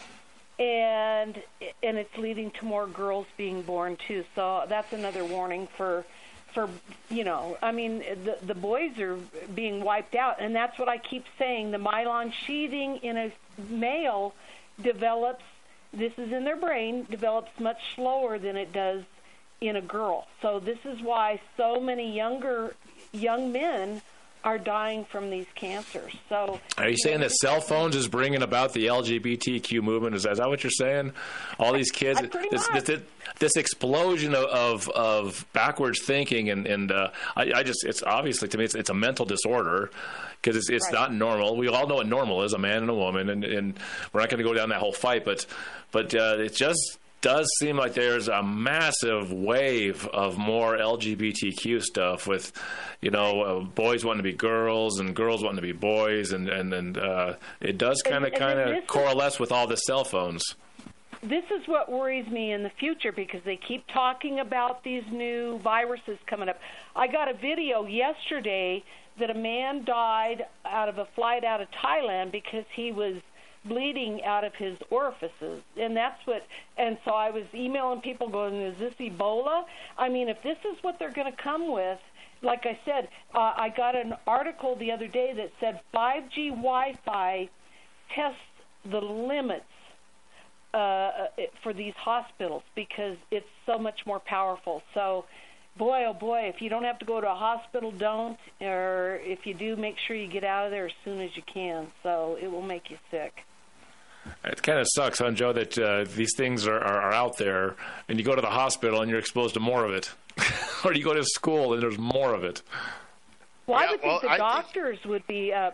and and it's leading to more girls being born too. So that's another warning for for you know i mean the the boys are being wiped out. And that's what i keep saying. The myelin sheathing in a male develops this is in their brain develops much slower than it does in a girl. So this is why so many younger young men are dying from these cancers so Are you saying that cell phones is bringing about the LGBTQ movement? Is that, is that what you're saying? All these kids, this, this, this explosion of, of, of backwards thinking, and, and uh, I, I just, it's obviously to me, it's, it's a mental disorder because it's, it's Right. not normal. We all know what normal is a man and a woman, and, and we're not going to go down that whole fight, but, but uh, it just does seem like there's a massive wave of more LGBTQ stuff with, you know, uh, boys wanting to be girls and girls wanting to be boys, and and, and uh, it does kind of kind of is- with all the cell phones. this is what worries me in the future because they keep talking about these new viruses coming up. I got a video yesterday that a man died out of a flight out of Thailand because he was bleeding out of his orifices and that's what and so I was emailing people going is this Ebola I mean if this is what they're going to come with like I said uh, I got an article the other day that said 5G Wi-Fi tests the limits uh, for these hospitals because it's so much more powerful. So, boy, oh boy, if you don't have to go to a hospital, don't. Or if you do, make sure you get out of there as soon as you can. So it will make you sick. It kind of sucks, huh, Joe, that uh, these things are, are, are out there, and you go to the hospital and you're exposed to more of it, [LAUGHS] or you go to school and there's more of it. Well, I Yeah, would well, think the I think- doctors would be uh,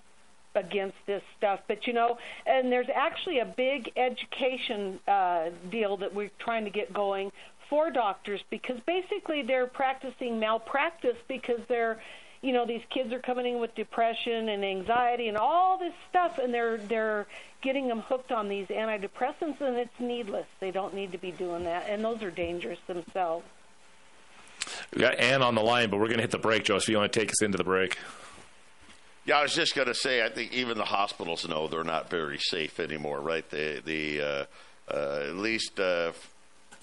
against this stuff, but you know, and there's actually a big education uh, deal that we're trying to get going for doctors because basically they're practicing malpractice because they're, you know, these kids are coming in with depression and anxiety and all this stuff, and they're they're getting them hooked on these antidepressants, and it's needless. They don't need to be doing that, and those are dangerous themselves. We got Ann on the line, but we're going to hit the break, Joe. If you want to take us into the break. Yeah, I was just going to say, I think even the hospitals know they're not very safe anymore, right? The the uh, uh, at least uh,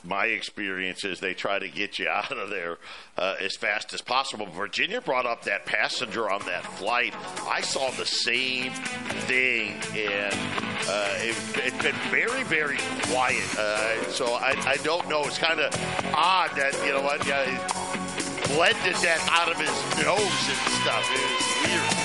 my experience is they try to get you out of there uh, as fast as possible. Virginia brought up that passenger on that flight. I saw the same thing, and uh, it, it's been very, very quiet. Uh, so I, I don't know. It's kind of odd that you know what. Yeah, blended that out of his nose and stuff. It was weird.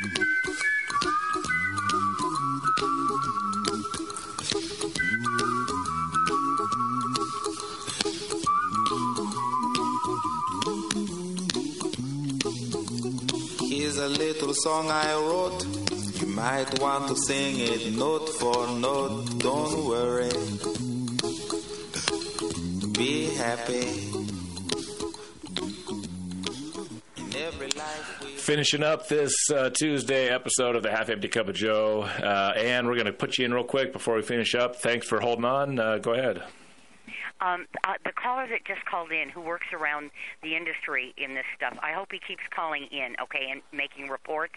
A little song I wrote. You might want to sing it note for note. Don't worry. Be happy. Finishing up this uh, Tuesday episode of the Half Empty Cup of Joe. Uh, Ann, we're going to put you in real quick before we finish up. Thanks for holding on. Uh, go ahead. Um, uh, the caller that just called in, who works around the industry in this stuff, I hope he keeps calling in, okay, and making reports.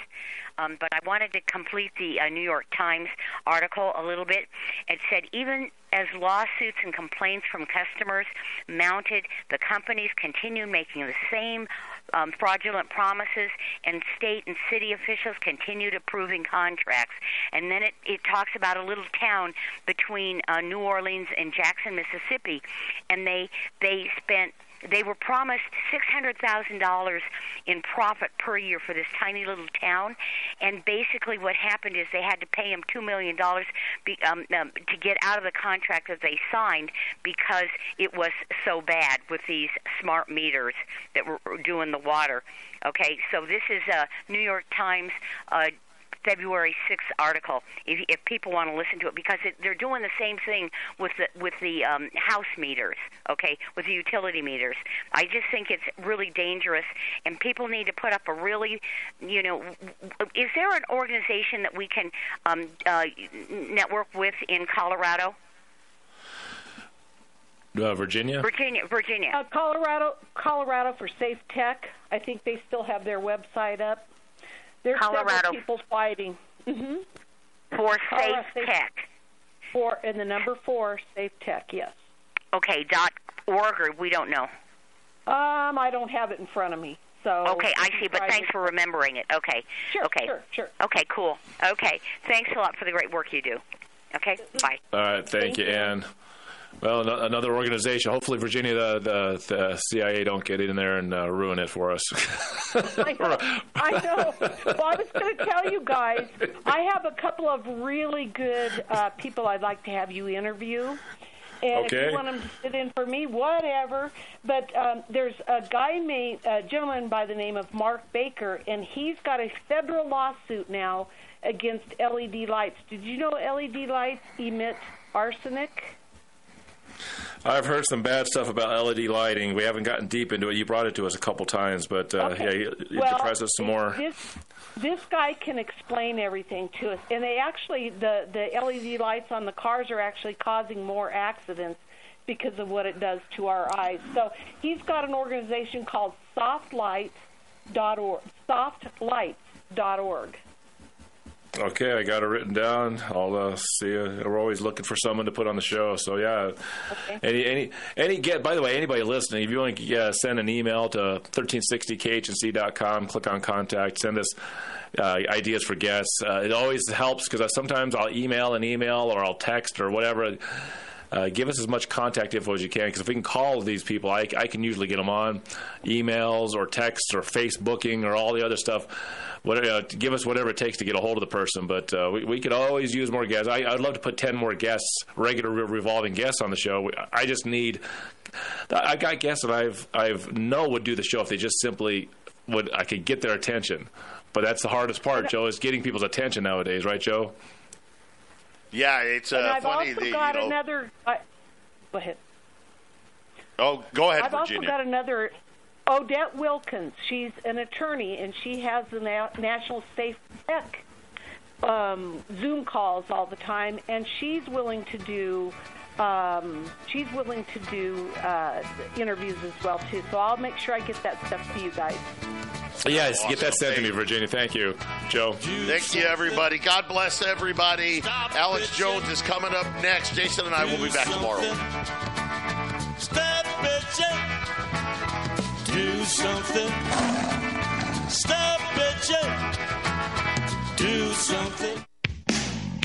Um, but I wanted to complete the uh, New York Times article a little bit. It said even as lawsuits and complaints from customers mounted, the companies continue making the same um, fraudulent promises, and state and city officials continued approving contracts. And then it, it talks about a little town between uh, New Orleans and Jackson, Mississippi, and they they spent they were promised six hundred thousand dollars in profit per year for this tiny little town, and basically what happened is they had to pay him two million dollars be, um, um, to get out of the contract that they signed because it was so bad with these smart meters that were doing the water. Okay, so this is a New York Times. Uh, February 6th article. If, if people want to listen to it, because it, they're doing the same thing with the with the um, house meters, okay, with the utility meters. I just think it's really dangerous, and people need to put up a really, you know, is there an organization that we can um, uh, network with in Colorado? Uh, Virginia? Virginia, Virginia. Uh, Colorado, Colorado for Safe Tech. I think they still have their website up. There's Colorado. people fighting. hmm For Colorado Safe Tech. Four and the number four, Safe Tech. Yes. Okay, dot org, or we don't know. Um, I don't have it in front of me. So Okay, I see, but thanks for remembering it. Okay. Sure, okay. sure, sure. Okay, cool. Okay. Thanks a lot for the great work you do. Okay, bye. All right, thank, Thank you, you. Well, ano- another organization. Hopefully, Virginia, the, the, the CIA don't get in there and uh, ruin it for us. I know. I know. Well, I was going to tell you guys, I have a couple of really good uh, people I'd like to have you interview. And if Okay. you want them to sit in for me, whatever. But um, there's a guy named, a gentleman by the name of Mark Baker, and he's got a federal lawsuit now against LED lights. Did you know LED lights emit arsenic? I've heard some bad stuff about LED lighting. We haven't gotten deep into it. You brought it to us a couple times, but uh, Okay. yeah, you, you well, depress us some more. This this guy can explain everything to us, and they actually the the LED lights on the cars are actually causing more accidents because of what it does to our eyes. So he's got an organization called softlights.org. Softlights.org. Okay, I got it written down. I'll uh, see. Uh, we're always looking for someone to put on the show. So yeah, okay. any any any get. By the way, anybody listening, if you want to uh, send an email to 1360khnc.com, click on contact, send us. Uh, ideas for guests. Uh, it always helps because sometimes I'll email an email or I'll text or whatever. Uh, give us as much contact info as you can because if we can call these people, I, I can usually get them on emails or texts or Facebooking or all the other stuff. What, uh, give us whatever it takes to get a hold of the person, but uh, we, we could always use more guests. I, I'd love to put 10 more guests, regular re- revolving guests on the show. We- I just need, I got guests that I've, I've know would do the show if they just simply would, I could get their attention. But that's the hardest part, Joe, is getting people's attention nowadays, right, Joe? Yeah, it's uh, and I've funny. also that, got you know, another. I, go ahead. Oh, go ahead, I've Virginia. also got another. Odette Wilkens. She's an attorney, and she has the Na- National Safe Tech um, Zoom calls all the time, and she's willing to do. Um, she's willing to do uh, interviews as well too. So I'll make sure I get that stuff to you guys. Yes, get that sent to me, Virginia. Thank you, Joe. Thank you, everybody. God bless everybody. Alex Jones is coming up next. Jason and I will be back tomorrow. Stop bitching. Do something. Stop bitching. Do something.